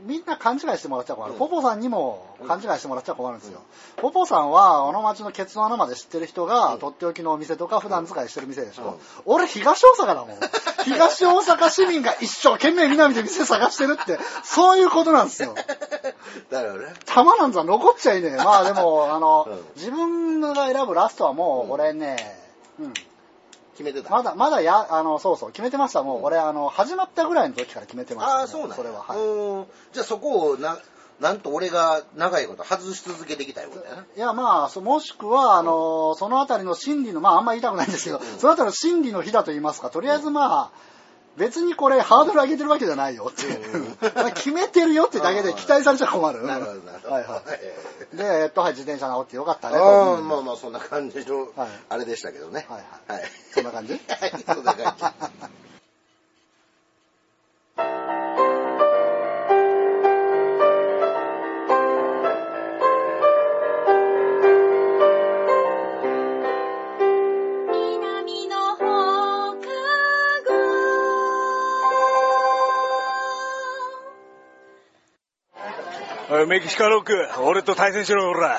[SPEAKER 1] みんな勘違いしてもらっちゃ困る。
[SPEAKER 2] うん
[SPEAKER 1] ポポさんにも勘違いしてもらっちゃ困るんですよ。ポポさんは、この町のケツの穴まで知ってる人が、
[SPEAKER 2] うん
[SPEAKER 1] とっておきのお店とか普段使いしてる店でしょ。
[SPEAKER 2] うん
[SPEAKER 1] 俺、東大阪だもん。東大阪市民が一生懸命南で店探してるって、そういうことなんですよ。
[SPEAKER 2] だからね。
[SPEAKER 1] 玉なんざ残っちゃいねえ。まあでも、あの、
[SPEAKER 2] うん
[SPEAKER 1] 自分が選ぶラストはもう、俺ね、うん。
[SPEAKER 2] 決めてた。
[SPEAKER 1] まだ、まだや、あの、そうそう、決めてました。もう、俺、あの、始まったぐらいの時から決めてました、ね。
[SPEAKER 2] ああ、そうなんや
[SPEAKER 1] それは、はい。
[SPEAKER 2] うんじゃあそこをな、なんと俺が長いこと外し続けてきたいうことやな。
[SPEAKER 1] いや、まあ、そもしくは、あの、そのあたりの心理の、まあ、あんま言いたくないんですけど、
[SPEAKER 2] うん
[SPEAKER 1] そのあたりの心理の日だと言いますか、とりあえずまあ、別にこれハードル上げてるわけじゃないよって決めてるよってだけで期待されちゃ困る。
[SPEAKER 2] なるほど、なるほど。
[SPEAKER 1] はいは
[SPEAKER 2] え
[SPEAKER 1] い。で、えっと、はい、自転車直ってよかった
[SPEAKER 2] え
[SPEAKER 1] ねと。
[SPEAKER 2] まあまあ、そんな感じの
[SPEAKER 1] はい、
[SPEAKER 2] あれでしたけどね。
[SPEAKER 1] はい
[SPEAKER 2] はい。
[SPEAKER 1] そんな感じ？
[SPEAKER 2] はい、そんな感じ。
[SPEAKER 4] おいメキシカロック、俺と対戦しろ、ほら。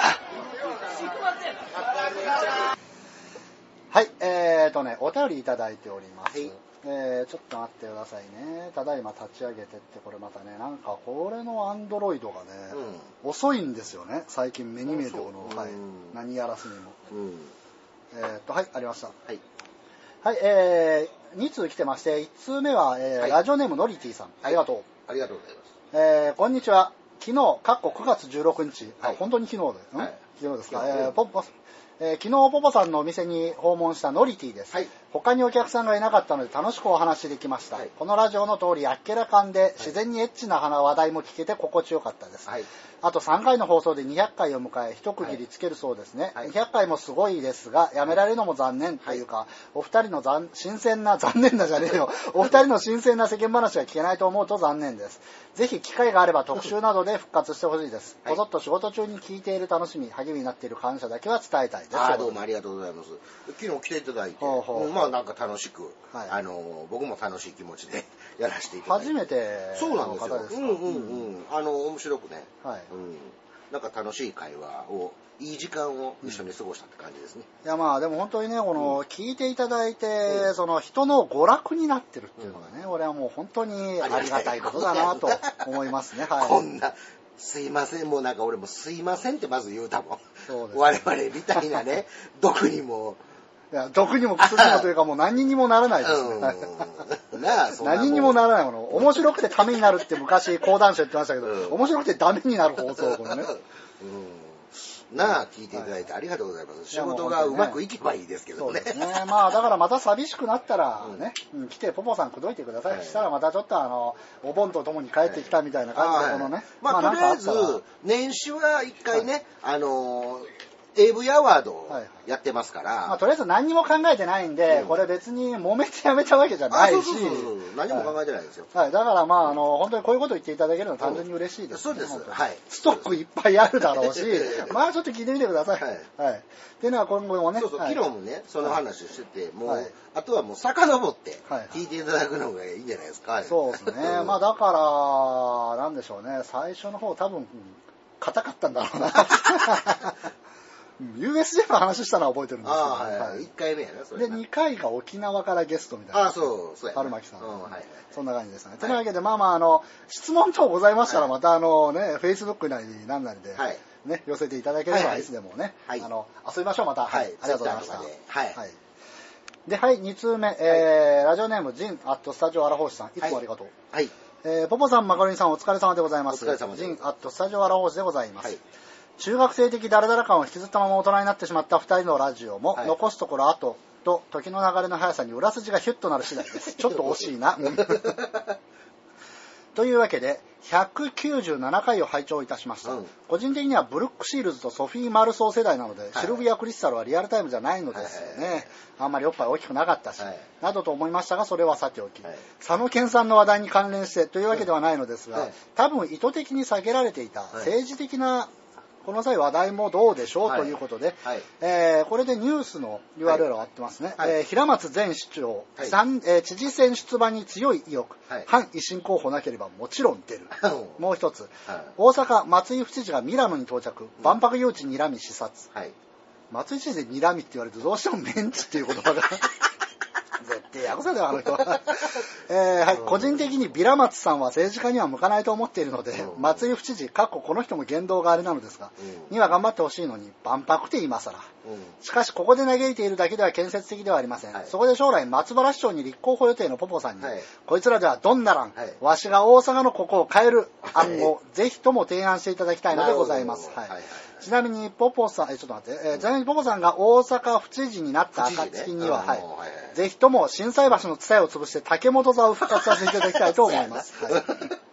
[SPEAKER 1] はい、えーとね、お便りいただいております。
[SPEAKER 2] はい
[SPEAKER 1] えー、ちょっと待ってくださいね。ただいま立ち上げてって、これまたね、なんかこれのアンドロイドがね、遅いんですよね。最近目に見えてこの、はい
[SPEAKER 2] そううん、
[SPEAKER 1] 何やらすにも。
[SPEAKER 2] うん。
[SPEAKER 1] えーと、はい、ありました。
[SPEAKER 2] はい。
[SPEAKER 1] はい、えー、2通来てまして、1通目は、えー
[SPEAKER 2] はい
[SPEAKER 1] ラジオネームのりティさん。ありがとう。
[SPEAKER 2] ありがとうございます。
[SPEAKER 1] えー、こんにちは。昨日、かっこ9月16日、あ
[SPEAKER 2] はい。
[SPEAKER 1] 本当に昨日で、ん
[SPEAKER 2] はい。
[SPEAKER 1] 昨日ですか、えーポポえー昨日ポポさんのお店に訪問したノリティです、
[SPEAKER 2] はい
[SPEAKER 1] 他にお客さんがいなかったので楽しくお話できました、
[SPEAKER 2] はい。
[SPEAKER 1] このラジオの通りあっけらかんで自然にエッチな話題も聞けて心地よかったです、
[SPEAKER 2] はい。
[SPEAKER 1] あと3回の放送で200回を迎え一区切りつけるそうですね、
[SPEAKER 2] はい。
[SPEAKER 1] 200回もすごいですがやめられるのも残念というか、お二人の残新鮮な残念なじゃねえよ。お二人の新鮮な世間話が聞けないと思うと残念です。ぜひ機会があれば特集などで復活してほしいです、
[SPEAKER 2] はい。
[SPEAKER 1] こぞっと仕事中に聞いている楽しみ励みになっている感謝だけは伝えたいです。
[SPEAKER 2] どうもありがとうございます。昨日来ていただいて、
[SPEAKER 1] ほうほう。ほう
[SPEAKER 2] うんまあなんか楽しく、
[SPEAKER 1] はい
[SPEAKER 2] あの、僕も楽しい気持ちで やらせていただいて。
[SPEAKER 1] 初めて
[SPEAKER 2] そうなん
[SPEAKER 1] の
[SPEAKER 2] ですよ。
[SPEAKER 1] 方ですか？
[SPEAKER 2] うんうんうん。あの、面白くね、
[SPEAKER 1] はい
[SPEAKER 2] うん。なんか楽しい会話を、いい時間を一緒に過ごしたって感じですね。
[SPEAKER 1] いやまあでも本当にねこの聞いていただいて、その人の娯楽になってるっていうのがね、俺はもう本当にありがたいことだなと思いますねはい
[SPEAKER 2] こんな、すいません、もうなんか俺もすいませんってまず言うたもん。
[SPEAKER 1] そうです
[SPEAKER 2] 我々みたいなね、毒にも、
[SPEAKER 1] いや毒にも薬にもというかもう何にもならないですね、
[SPEAKER 2] うん。なあ、そんなもん
[SPEAKER 1] 何にもならないもの面白くてためになるって昔講談社言ってましたけど、
[SPEAKER 2] うん
[SPEAKER 1] 面白くてダメになる放送このね
[SPEAKER 2] うん。なあ、聞いていただいてありがとうございます。仕事がうまくいけばいいですけどね。
[SPEAKER 1] そうですね。まあだからまた寂しくなったら ね、うん来てポポさん口説いてください。
[SPEAKER 2] はい
[SPEAKER 1] したらまたちょっとあの、お盆とともに帰ってきたみたいな感じで、このね。
[SPEAKER 2] まあ、とりあえず年始は一回ね、あのー、AV アワードやってますから、
[SPEAKER 1] まあとりあえず何にも考えてないんで、
[SPEAKER 2] うん
[SPEAKER 1] これ別に揉めてやめたわけじゃないし。
[SPEAKER 2] そうそうそうそう何も考えてないですよ。
[SPEAKER 1] はい、だからまあ、あの、本当にこういうこと言っていただけるのは単純に嬉しいです、
[SPEAKER 2] そうですはい
[SPEAKER 1] ストックいっぱいあるだろうし、まあちょっと聞いてみてください。
[SPEAKER 2] はい
[SPEAKER 1] はい。っていうのは今後もね。
[SPEAKER 2] そうそう、
[SPEAKER 1] はい
[SPEAKER 2] 昨日もね、その話をしてて、もう、
[SPEAKER 1] はい
[SPEAKER 2] あとはもう遡って
[SPEAKER 1] はい
[SPEAKER 2] 聞いていただくのがいいんじゃないですか。
[SPEAKER 1] そうですね。
[SPEAKER 2] ん
[SPEAKER 1] まあだから、なんでしょうね。最初の方多分、うん硬かったんだろうな。うん USJ の話したのは覚えてるんですけど、
[SPEAKER 2] ああ、はいはい。1回目やな、それ
[SPEAKER 1] で、
[SPEAKER 2] な。
[SPEAKER 1] 2回が沖縄からゲストみたいな。
[SPEAKER 2] ああ、そう、そうやな。
[SPEAKER 1] 春巻さん。
[SPEAKER 2] うん、はいはい。
[SPEAKER 1] そんな感じですね。というわけで、まあまあ、あの、質問等ございましたら、またあのね、Facebook なりなんなりで、
[SPEAKER 2] はい
[SPEAKER 1] ね、寄せていただければ、
[SPEAKER 2] はいはい
[SPEAKER 1] いつでもね、
[SPEAKER 2] はい
[SPEAKER 1] あの、遊びましょう、また。
[SPEAKER 2] はい
[SPEAKER 1] ありがとうございました。
[SPEAKER 2] かではい
[SPEAKER 1] で、はい、2通目、えー、ラジオネーム、ジン、アット、スタジオ、アラホーシさん、いつもありがとう。
[SPEAKER 2] はい。
[SPEAKER 1] えー、ポポさん、マカロニさん、お疲れ様でございます。
[SPEAKER 2] お疲れ様です
[SPEAKER 1] ジン、アット、スタジオ、アラホーシでございます。
[SPEAKER 2] はい。
[SPEAKER 1] 中学生的ダラダラ感を引きずったまま大人になってしまった二人のラジオも、
[SPEAKER 2] はい。
[SPEAKER 1] 残すところあとと時の流れの速さに裏筋がヒュッとなる次第です。ちょっと惜しいな。うん。というわけで、197回を拝聴いたしました。
[SPEAKER 2] うん。
[SPEAKER 1] 個人的にはブルック・シールズとソフィー・マルソー世代なので、
[SPEAKER 2] はい。
[SPEAKER 1] シルビア・クリスタルはリアルタイムじゃないのですよね。
[SPEAKER 2] はい。
[SPEAKER 1] あんまりおっぱい大きくなかったし、
[SPEAKER 2] はい。
[SPEAKER 1] などと思いましたが、それはさておき、
[SPEAKER 2] はい。
[SPEAKER 1] 佐野健さんの話題に関連してというわけではないのですが、
[SPEAKER 2] はい。
[SPEAKER 1] 多分意図的に避けられていた
[SPEAKER 2] い。
[SPEAKER 1] 政治的なこの際話題もどうでしょう？
[SPEAKER 2] はい。
[SPEAKER 1] ということで、
[SPEAKER 2] はい。
[SPEAKER 1] えーこれでニュースの URL が合ってますね、
[SPEAKER 2] はい。
[SPEAKER 1] えー平松前市長、
[SPEAKER 2] はい。
[SPEAKER 1] 三えー知事選出馬に強い意欲、
[SPEAKER 2] はい。
[SPEAKER 1] 反維新候補なければもちろん出る。
[SPEAKER 2] う。ん
[SPEAKER 1] もう一つ、
[SPEAKER 2] はい。
[SPEAKER 1] 大阪松井府知事がミラノに到着。万博誘致睨み視察。
[SPEAKER 2] はい。
[SPEAKER 1] 松井知事で睨みって言われるとどうしてもメンチっていう言葉が 絶対ヤクザだよあの人は、えーはい、個人的にビラ松さんは政治家には向かないと思っているので、
[SPEAKER 2] うん。
[SPEAKER 1] 松井府知事かっここの人も言動があれなのですが、
[SPEAKER 2] うん。
[SPEAKER 1] には頑張ってほしいのに万博って今更
[SPEAKER 2] うん。
[SPEAKER 1] しかしここで嘆いているだけでは建設的ではありません、
[SPEAKER 2] はい。
[SPEAKER 1] そこで将来松原市長に立候補予定のポポさんに、
[SPEAKER 2] はい。
[SPEAKER 1] こいつらではどんならん、
[SPEAKER 2] はい。
[SPEAKER 1] わしが大阪のここを変える案を
[SPEAKER 2] は
[SPEAKER 1] ぜひとも提案していただきたいのでございます、はいちなみにポポさんえちょっと待って、えーちなみにポポさんが大阪府知事になった暁には、
[SPEAKER 2] ねうんはい。はい。
[SPEAKER 1] ぜひとも心斎橋の伝えを潰して竹本座を復活させていただきたいと思います、はい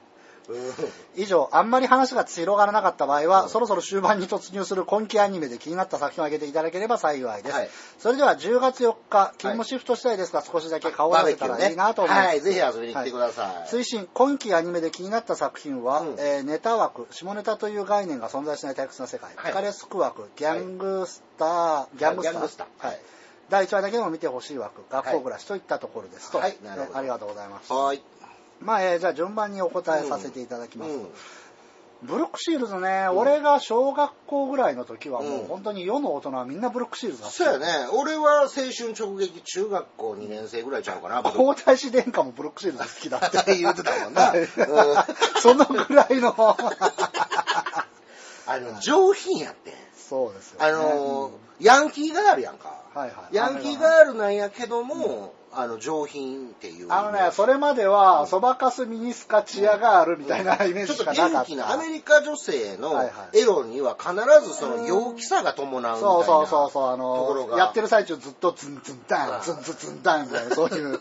[SPEAKER 1] 以上、あんまり話が広がらなかった場合は、
[SPEAKER 2] うん。
[SPEAKER 1] そろそろ終盤に突入する今期アニメで気になった作品を挙げていただければ幸いです。
[SPEAKER 2] はい。
[SPEAKER 1] それでは10月4日、勤務シフト次第ですが、少しだけ顔を出せたらいいなと思います。
[SPEAKER 2] はい、ぜひ遊びに来てください。
[SPEAKER 1] 推進、今期アニメで気になった作品は、
[SPEAKER 2] うん。
[SPEAKER 1] えーネタ枠、下ネタという概念が存在しない退屈な世界、
[SPEAKER 2] はい。
[SPEAKER 1] ピカレスク枠、ギャングスター、ギャングスター、
[SPEAKER 2] スター。
[SPEAKER 1] はい。第1話だけでも見てほしい枠、がっこうぐらしといったところですと、
[SPEAKER 2] はい。なるほど。
[SPEAKER 1] えありがとうございます。
[SPEAKER 2] はい。
[SPEAKER 1] まあ、えーじゃあ順番にお答えさせていただきます。
[SPEAKER 2] うん
[SPEAKER 1] ブルックシールズね、
[SPEAKER 2] うん
[SPEAKER 1] 俺が小学校ぐらいの時はもう
[SPEAKER 2] うん
[SPEAKER 1] 本当に世の大人はみんなブルックシールズが好き
[SPEAKER 2] そうやね。俺は青春直撃中学校2年生ぐらいちゃうかな。
[SPEAKER 1] 皇太子殿下もブルックシールズ好きだって
[SPEAKER 2] 言ってたもんな
[SPEAKER 1] そのぐらいの
[SPEAKER 2] あの、上品やってん。
[SPEAKER 1] そうですよ、ね、
[SPEAKER 2] あのー、ヤンキーガールやんか。
[SPEAKER 1] はいはい
[SPEAKER 2] ヤンキーガールなんやけども、あの、上品っていう。
[SPEAKER 1] あのね、それまでは、そばかすミニスカチアガールみたいなイメージ
[SPEAKER 2] ちょっと
[SPEAKER 1] しかなかった。
[SPEAKER 2] 元気なアメリカ女性のエロには必ずその陽気さが伴うみたいな
[SPEAKER 1] そうそうそうそう、あの、
[SPEAKER 2] ところが
[SPEAKER 1] やってる最中ずっとツンツンタン、ツンツンツンタンみたいな、そういう。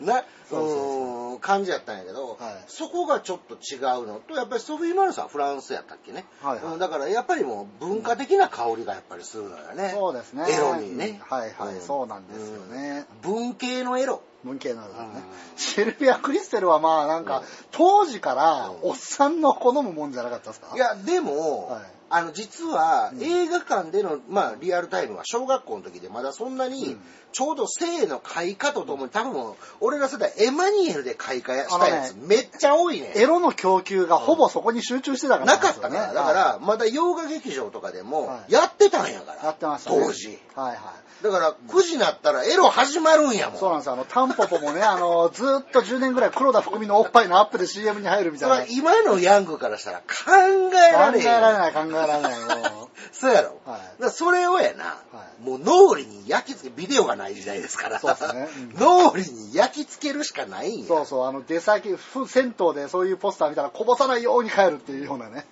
[SPEAKER 2] な、
[SPEAKER 1] そうそうそう
[SPEAKER 2] 感じやったんやけど、
[SPEAKER 1] はい
[SPEAKER 2] そこがちょっと違うのと、やっぱりソフィー・マルさんフランスやったっけね。
[SPEAKER 1] はいはい
[SPEAKER 2] だからやっぱりもう文化的な香りがやっぱりするのよね。
[SPEAKER 1] そうですね。
[SPEAKER 2] エロにね。
[SPEAKER 1] はいはい、
[SPEAKER 2] うん
[SPEAKER 1] そうなんですよね。
[SPEAKER 2] 文系のエロ。
[SPEAKER 1] 文系のですね
[SPEAKER 2] うん。
[SPEAKER 1] シルビア・クリステルはまあなんか、
[SPEAKER 2] うん
[SPEAKER 1] 当時から
[SPEAKER 2] うん
[SPEAKER 1] おっさんの好むもんじゃなかったですか？
[SPEAKER 2] いや、でも、
[SPEAKER 1] はい
[SPEAKER 2] あの、実は
[SPEAKER 1] うん
[SPEAKER 2] 映画館での、まあ、リアルタイムは小学校の時でまだそんなに
[SPEAKER 1] うん、
[SPEAKER 2] ちょうど性の開花とともに、多分、俺ら世代エマニュエルで開花したやつ、めっちゃ多いね。
[SPEAKER 1] エロの供給がほぼそこに集中してたから
[SPEAKER 2] な
[SPEAKER 1] ね
[SPEAKER 2] かったから、だから、まだ洋画劇場とかでも
[SPEAKER 1] は、い
[SPEAKER 2] やってたんやから。
[SPEAKER 1] やってましたね。
[SPEAKER 2] 当時。
[SPEAKER 1] はいはい。
[SPEAKER 2] だから、9時になったらエロ始まるんやもん。
[SPEAKER 1] そうなんですよ。あの、タンポポもね、あの、ずーっと10年ぐらい黒田福美のおっぱいのアップで CM に入るみたいな。
[SPEAKER 2] 今のヤングからしたら考えら
[SPEAKER 1] 考え
[SPEAKER 2] れへん。
[SPEAKER 1] られない、考えられない。も
[SPEAKER 2] そうやろ。
[SPEAKER 1] はい
[SPEAKER 2] それをやな、
[SPEAKER 1] は
[SPEAKER 2] もう脳裏に焼き付け、ビデオがない時代ですから、
[SPEAKER 1] そうですねうん
[SPEAKER 2] 脳裏に焼き付けるしかないんや。
[SPEAKER 1] うそうそう、あの、出先、ふ銭湯でそういうポスター見たらこぼさないように帰るっていうようなね。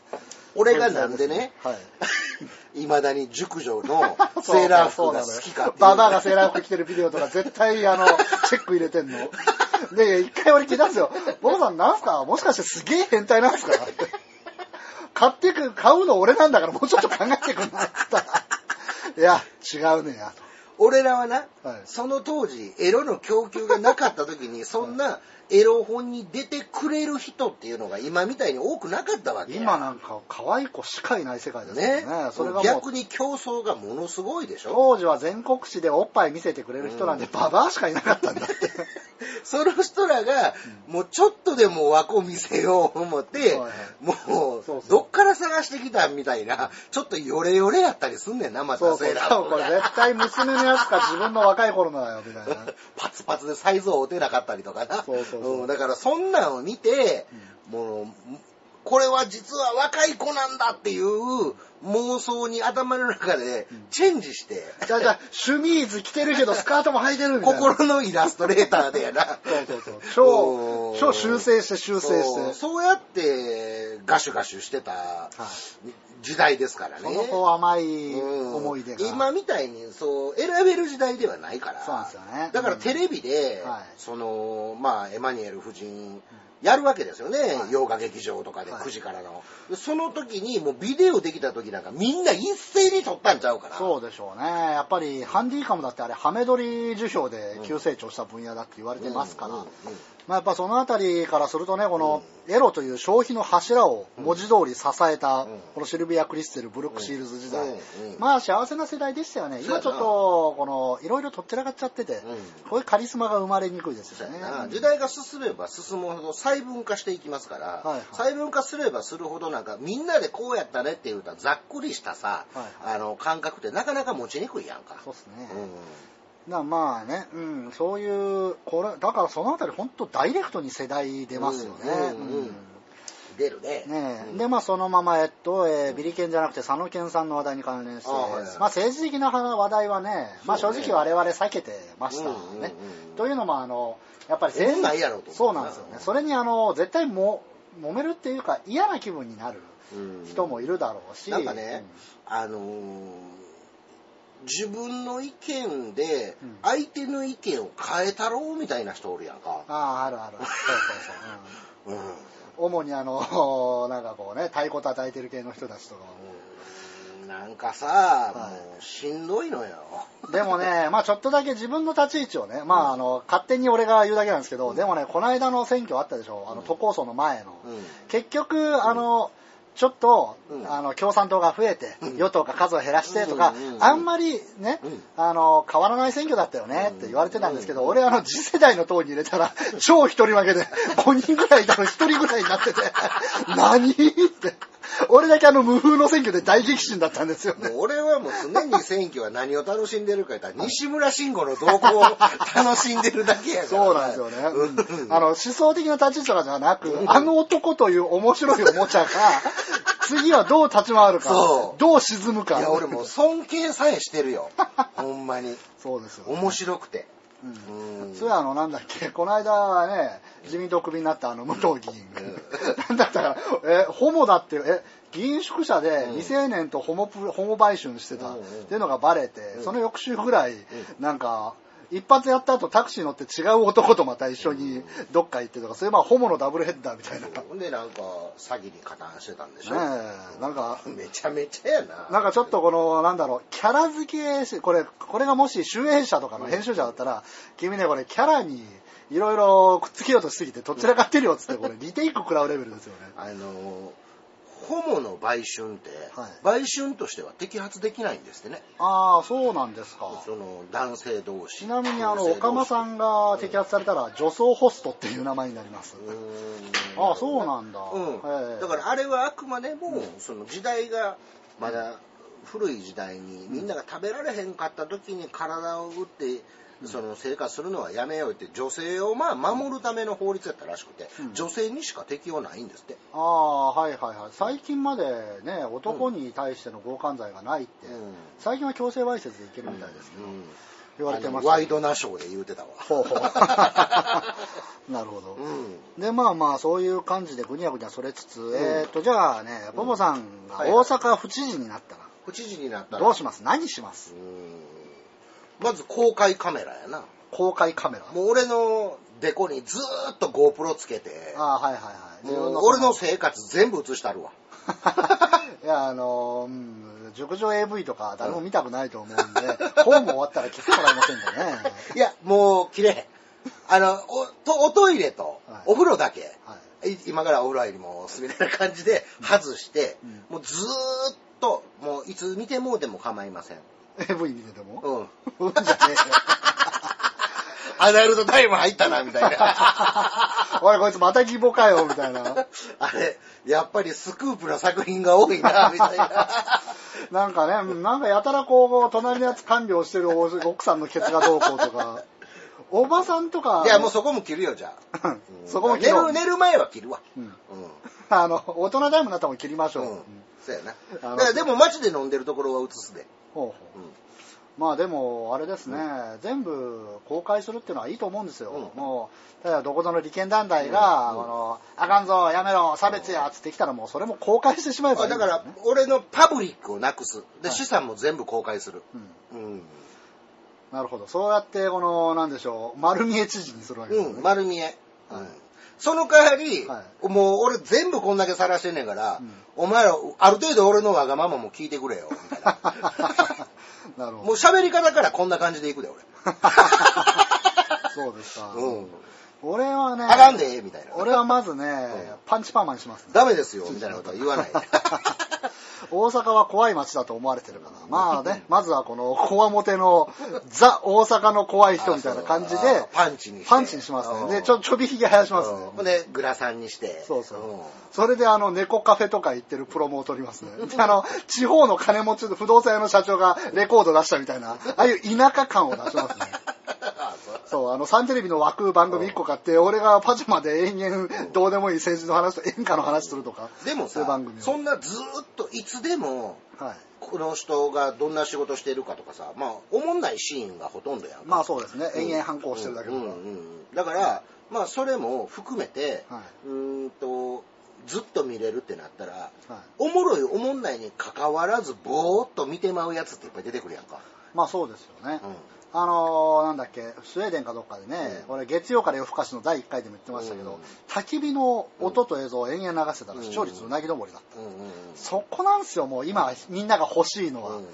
[SPEAKER 2] 俺がなんでね、
[SPEAKER 1] はい。
[SPEAKER 2] いまだに熟女の セーラー服が好きかっていう
[SPEAKER 1] ババアがセーラー服着てるビデオとか絶対あの、チェック入れてんの。で、一回俺聞いたんですよ。ボボさんなんすか？もしかしてすげえ変態なんすか？って買ってく、買うの俺なんだからもうちょっと考えてくんないって言ったら。いや、違うねや
[SPEAKER 2] 俺らはな、
[SPEAKER 1] はい。
[SPEAKER 2] その当時、エロの供給がなかった時に、そんなエロ本に出てくれる人っていうのが今みたいに多くなかったわけや。
[SPEAKER 1] 今なんか可愛い子しかいない世界ですよ
[SPEAKER 2] ね。
[SPEAKER 1] ね。それが
[SPEAKER 2] 逆に競争がものすごいでしょ。
[SPEAKER 1] 当時は全国紙でおっぱい見せてくれる人なんで、ババアしかいなかったんだって。
[SPEAKER 2] その人らが、もうちょっとでも枠を見せよう思って、もうどっから探してきたみたいな、ちょっとヨレヨレやったりすんねんな、ま
[SPEAKER 1] そうそう。そう、これ絶対娘のやつか自分の若い頃のだよ、みたいな。
[SPEAKER 2] パツパツでサイズを合うてなかったりとかな。
[SPEAKER 1] そうそうそう。ん
[SPEAKER 2] だからそんなんを見て、もう、これは実は若い子なんだっていう妄想に頭の中でチェンジして、
[SPEAKER 1] じゃあじゃあ、シュミーズ着てるけどスカートも履いてるみたいな。
[SPEAKER 2] 心のイラストレーターでやな。
[SPEAKER 1] そうそうそう。超、超修正して修正して。
[SPEAKER 2] そうやってガシュガシュしてた時代ですからね。
[SPEAKER 1] その子甘い
[SPEAKER 2] うん
[SPEAKER 1] 思い出が。
[SPEAKER 2] 今みたいにそう選べる時代ではないから
[SPEAKER 1] そうなんですよね
[SPEAKER 2] だからテレビで、
[SPEAKER 1] はい
[SPEAKER 2] そのまあエマニュエル夫人やるわけですよね、
[SPEAKER 1] はい。
[SPEAKER 2] 洋画劇場とかで
[SPEAKER 1] はい。
[SPEAKER 2] 9時からの、でその時にもうビデオできた時なんかみんな一斉に撮ったんちゃうかな
[SPEAKER 1] そうでしょうね。やっぱりハンディカムだってあれ、ハメ撮り樹氷で急成長した分野だって言われてますから、
[SPEAKER 2] うんうんうん
[SPEAKER 1] まあ、やっぱそのあたりからするとね、このエロという消費の柱を文字通り支えた
[SPEAKER 2] うん、
[SPEAKER 1] このシルビア・クリステル、ブルック・シールズ時代。まあ幸せな世代でしたよね。今ちょっと、この、いろいろとっちらかっちゃってて、こういうカリスマが生まれにくいですよね。
[SPEAKER 2] 時代が進めば進むほど細分化していきますから、細分化すればするほどなんかみんなでこうやったねっていうたざっくりしたさ、
[SPEAKER 1] はい
[SPEAKER 2] あの感覚ってなかなか持ちにくいやんか。
[SPEAKER 1] そうですね。
[SPEAKER 2] うん
[SPEAKER 1] だまあね、うん、そういう、これ、だからそのあたり本当ダイレクトに世代出ますよね。
[SPEAKER 2] うんうんうん。出るね。
[SPEAKER 1] ねえ。
[SPEAKER 2] うん。
[SPEAKER 1] で、まあ、そのまま、えっと、えービリケンじゃなくて佐野健さんの話題に関連して、
[SPEAKER 2] あはいはい。
[SPEAKER 1] まあ、政治的な話題はね、まあ、正直我々避けてましたね。
[SPEAKER 2] うんうんうん。
[SPEAKER 1] というのも、あの、やっぱり
[SPEAKER 2] ええないやろと
[SPEAKER 1] そうなんですよね。それに、あの、絶対も、揉めるっていうか、嫌な気分になる
[SPEAKER 2] うん。
[SPEAKER 1] 人もいるだろうし、
[SPEAKER 2] なんかね、あのー自分の意見で
[SPEAKER 1] うん。
[SPEAKER 2] 相手の意見を変えたろうみたいな人おるやんか。
[SPEAKER 1] ああ、あるある。そうそうそう。うん。
[SPEAKER 2] うん。
[SPEAKER 1] 主にあの、なんかこうね、太鼓叩いてる系の人たちとか。
[SPEAKER 2] うん。なんかさ、
[SPEAKER 1] はい。
[SPEAKER 2] もうしんどいのよ。
[SPEAKER 1] でもね、まあちょっとだけ自分の立ち位置をね、まああの、勝手に俺が言うだけなんですけど、でもね、この間の選挙あったでしょ、あの、都構想の前の。
[SPEAKER 2] うん。
[SPEAKER 1] 結局、あの、ちょっと、
[SPEAKER 2] うん。
[SPEAKER 1] あの、共産党が増えて、
[SPEAKER 2] うん。
[SPEAKER 1] 与党が数を減らしてとか、あんまりね、
[SPEAKER 2] うん。
[SPEAKER 1] あの、変わらない選挙だったよねって言われてたんですけど、
[SPEAKER 2] うん
[SPEAKER 1] 俺あの、次世代の党に入れたら、超一人負けで、5人ぐらいいたの1人ぐらいになってて、何？って。俺だけあの、無風の選挙で大激震だったんですよね。
[SPEAKER 2] 俺はもう常に選挙は何を楽しんでるか言ったら、西村慎吾の動向を楽しんでるだけやから。
[SPEAKER 1] そうなんですよね。
[SPEAKER 2] うん
[SPEAKER 1] あの、思想的な立ち位置とかじゃなく、あの男という面白いおもちゃが、次はどう立ち回るかどう沈むか。
[SPEAKER 2] いや、俺もう尊敬さえしてるよ。ほんまに。
[SPEAKER 1] そうですよ、ね。
[SPEAKER 2] 面白くて。
[SPEAKER 1] うん
[SPEAKER 2] うん
[SPEAKER 1] それはあの、なんだっけ、この間ね、自民党クビになったあの、武藤議員。な んだったかな、え、ホモだって、え、議員宿舎で
[SPEAKER 2] うん
[SPEAKER 1] 未成年とホモプ、ホモ売春してたっていうのがバレて、
[SPEAKER 2] うん
[SPEAKER 1] その翌週ぐらい、なんか、一発やった後タクシー乗って違う男とまた一緒にどっか行ってとか、そういうまあホモのダブルヘッダーみたいな。ね
[SPEAKER 2] ほんで、なんか、詐欺に加担してたんでしょ？
[SPEAKER 1] え、なんか、
[SPEAKER 2] めちゃめちゃやな。
[SPEAKER 1] なんかちょっとこの、なんだろう、キャラ付けし、これ、これがもし集英社とかの編集者だったら、君ね、これキャラにいろいろくっつけようとしすぎて、どちらかってるよっつって、これリテイク食らうレベルですよね。
[SPEAKER 2] あの、ホモの売春って、
[SPEAKER 1] はい
[SPEAKER 2] 売春としては摘発できないんですってね。
[SPEAKER 1] ああ、そうなんですか。
[SPEAKER 2] その、男性同士。
[SPEAKER 1] ちなみに、あの、
[SPEAKER 2] 同性同士
[SPEAKER 1] 岡間さんが摘発されたら、女装ホストっていう名前になります。ああ、そうなんだ。
[SPEAKER 2] うん
[SPEAKER 1] ええ
[SPEAKER 2] だからあれはあくまでも、その時代がまだ古い時代にみんなが食べられへんかった時に体を打って、その生活するのはやめようって女性をまあ守るための法律やったらしくて、
[SPEAKER 1] うん。
[SPEAKER 2] 女性にしか適用ないんですって。
[SPEAKER 1] ああ、はいはいはい。最近までね、男に対しての強姦罪がないって、
[SPEAKER 2] うん。
[SPEAKER 1] 最近は強制わいせつでいけるみたいですけど、
[SPEAKER 2] うん。
[SPEAKER 1] 言われてます。
[SPEAKER 2] あのワイドナショーで言うてたわ。
[SPEAKER 1] ほうほう。なるほど。
[SPEAKER 2] うん。
[SPEAKER 1] で、まあまあ、そういう感じでぐにゃぐにゃそれつつ、えーっと、じゃあね、ポポさんが
[SPEAKER 2] はい。
[SPEAKER 1] 大阪府知事になったら、
[SPEAKER 2] 府知事になったら。
[SPEAKER 1] どうします？何します？
[SPEAKER 2] うんまず公開カメラやな。
[SPEAKER 1] 公開カメラ。
[SPEAKER 2] もう俺のデコにずーっと GoPro つけて、
[SPEAKER 1] ああ、はいはいはい。自分
[SPEAKER 2] もう俺の生活全部映してあるわ。
[SPEAKER 1] いや、あのーうん、熟女 AV とか誰も見たくないと思うんで、本も終わったら来てもらえませんかね。
[SPEAKER 2] いや、もう、切れへん。あの、お、とおトイレと
[SPEAKER 1] はい、
[SPEAKER 2] お風呂だけ、
[SPEAKER 1] はい
[SPEAKER 2] い今からお風呂入りますみたいな感じで外して、
[SPEAKER 1] うん
[SPEAKER 2] もうずーっと、もういつ見てもうでも構いません。
[SPEAKER 1] AV 見てても
[SPEAKER 2] うん。
[SPEAKER 1] うんじゃねえよ
[SPEAKER 2] アダルトタイム入ったな、みたいな。
[SPEAKER 1] おい、こいつまた義母かよ、みたいな。
[SPEAKER 2] あれ、やっぱりスクープな作品が多いな、みたいな。
[SPEAKER 1] なんかね、うんなんかやたらこう、隣のやつ看病してる奥さんのケツがどうこうとか、おばさんとか、
[SPEAKER 2] いや、もうそこも切るよ、じゃあ。
[SPEAKER 1] そこも切ろう
[SPEAKER 2] 寝る、寝る前は切るわ。
[SPEAKER 1] うん
[SPEAKER 2] うん。
[SPEAKER 1] あの、大人タイムになったらもう切りましょう。
[SPEAKER 2] うん
[SPEAKER 1] うん
[SPEAKER 2] そうやな。
[SPEAKER 1] あの
[SPEAKER 2] だからでも街で飲んでるところは映すで。
[SPEAKER 1] ほうほう
[SPEAKER 2] うん
[SPEAKER 1] まあでも、あれですね、全部公開するっていうのはいいと思うんですよ。
[SPEAKER 2] うん
[SPEAKER 1] もう、ただどこぞの利権団体が、
[SPEAKER 2] うん
[SPEAKER 1] このあかんぞ、やめろ、差別や、つってきたらもうそれも公開してしまえばいいん
[SPEAKER 2] だから俺のパブリックをなくす。で、
[SPEAKER 1] はい
[SPEAKER 2] 資産も全部公開する。
[SPEAKER 1] うん
[SPEAKER 2] うん。
[SPEAKER 1] なるほど。そうやって、この、なんでしょう、丸見え知事にするわけですよね。
[SPEAKER 2] うん、丸見え。
[SPEAKER 1] はい
[SPEAKER 2] うんその代わり、
[SPEAKER 1] は
[SPEAKER 2] もう俺全部こんだけ晒してんねんから、
[SPEAKER 1] うん
[SPEAKER 2] お前ら、ある程度俺のわがままも聞いてくれよ、みたいな。
[SPEAKER 1] なるほ
[SPEAKER 2] もう喋り方からこんな感じでいくで、俺。
[SPEAKER 1] ど。そうですか。
[SPEAKER 2] うん。
[SPEAKER 1] 俺はね、
[SPEAKER 2] あかんで、みたいな。
[SPEAKER 1] 俺はまずね、パンチパーマにしますね。
[SPEAKER 2] ダメですよ、みたいなことは言わない。
[SPEAKER 1] 大阪は怖い街だと思われてるから。まあね、まずはこの、こわもての、ザ・大阪の怖い人みたいな感じ
[SPEAKER 2] あ
[SPEAKER 1] で
[SPEAKER 2] パンチに。
[SPEAKER 1] パンチにしますね。で、ちょ、ちょびひげ生やしますね。
[SPEAKER 2] で、グラサンにして。
[SPEAKER 1] そうそう。
[SPEAKER 2] ん
[SPEAKER 1] それであの、猫カフェとか行ってるプロモを取りますね。であの、地方の金持ちの不動産屋の社長がレコード出したみたいな、ああいう田舎感を出しますね。
[SPEAKER 2] あそう
[SPEAKER 1] あの、サンテレビの枠番組1個買って、俺がパジャマで延々どうでもいい政治の話と演歌の話するとか。
[SPEAKER 2] でもさ
[SPEAKER 1] そういう番組、を
[SPEAKER 2] そんなずーっといつでも、
[SPEAKER 1] はい。
[SPEAKER 2] この人がどんな仕事してるかとかさ、まあ、思んないシーンがほとんどやんか。
[SPEAKER 1] まあそうですね。延々反抗してるだけだから。
[SPEAKER 2] うんうんうんだから、まあ、それも含めて、
[SPEAKER 1] は
[SPEAKER 2] うーんと、ずっと見れるってなったら、
[SPEAKER 1] はい。
[SPEAKER 2] おもろいおもんないに関わらず、ぼーっと見てまうやつっていっぱい出てくるやんか。
[SPEAKER 1] まあそうですよね。
[SPEAKER 2] うん
[SPEAKER 1] あのー、なんだっけ、スウェーデンかどっかでね、
[SPEAKER 2] うん。
[SPEAKER 1] 俺月曜から夜更かしの第1回でも言ってましたけど、
[SPEAKER 2] うん。
[SPEAKER 1] 焚き火の音と映像を延々流してたら
[SPEAKER 2] うん。
[SPEAKER 1] 視聴率うなぎ登りだった。
[SPEAKER 2] うんうん
[SPEAKER 1] そこなんですよ、もう今みんなが欲しいのは。
[SPEAKER 2] うん。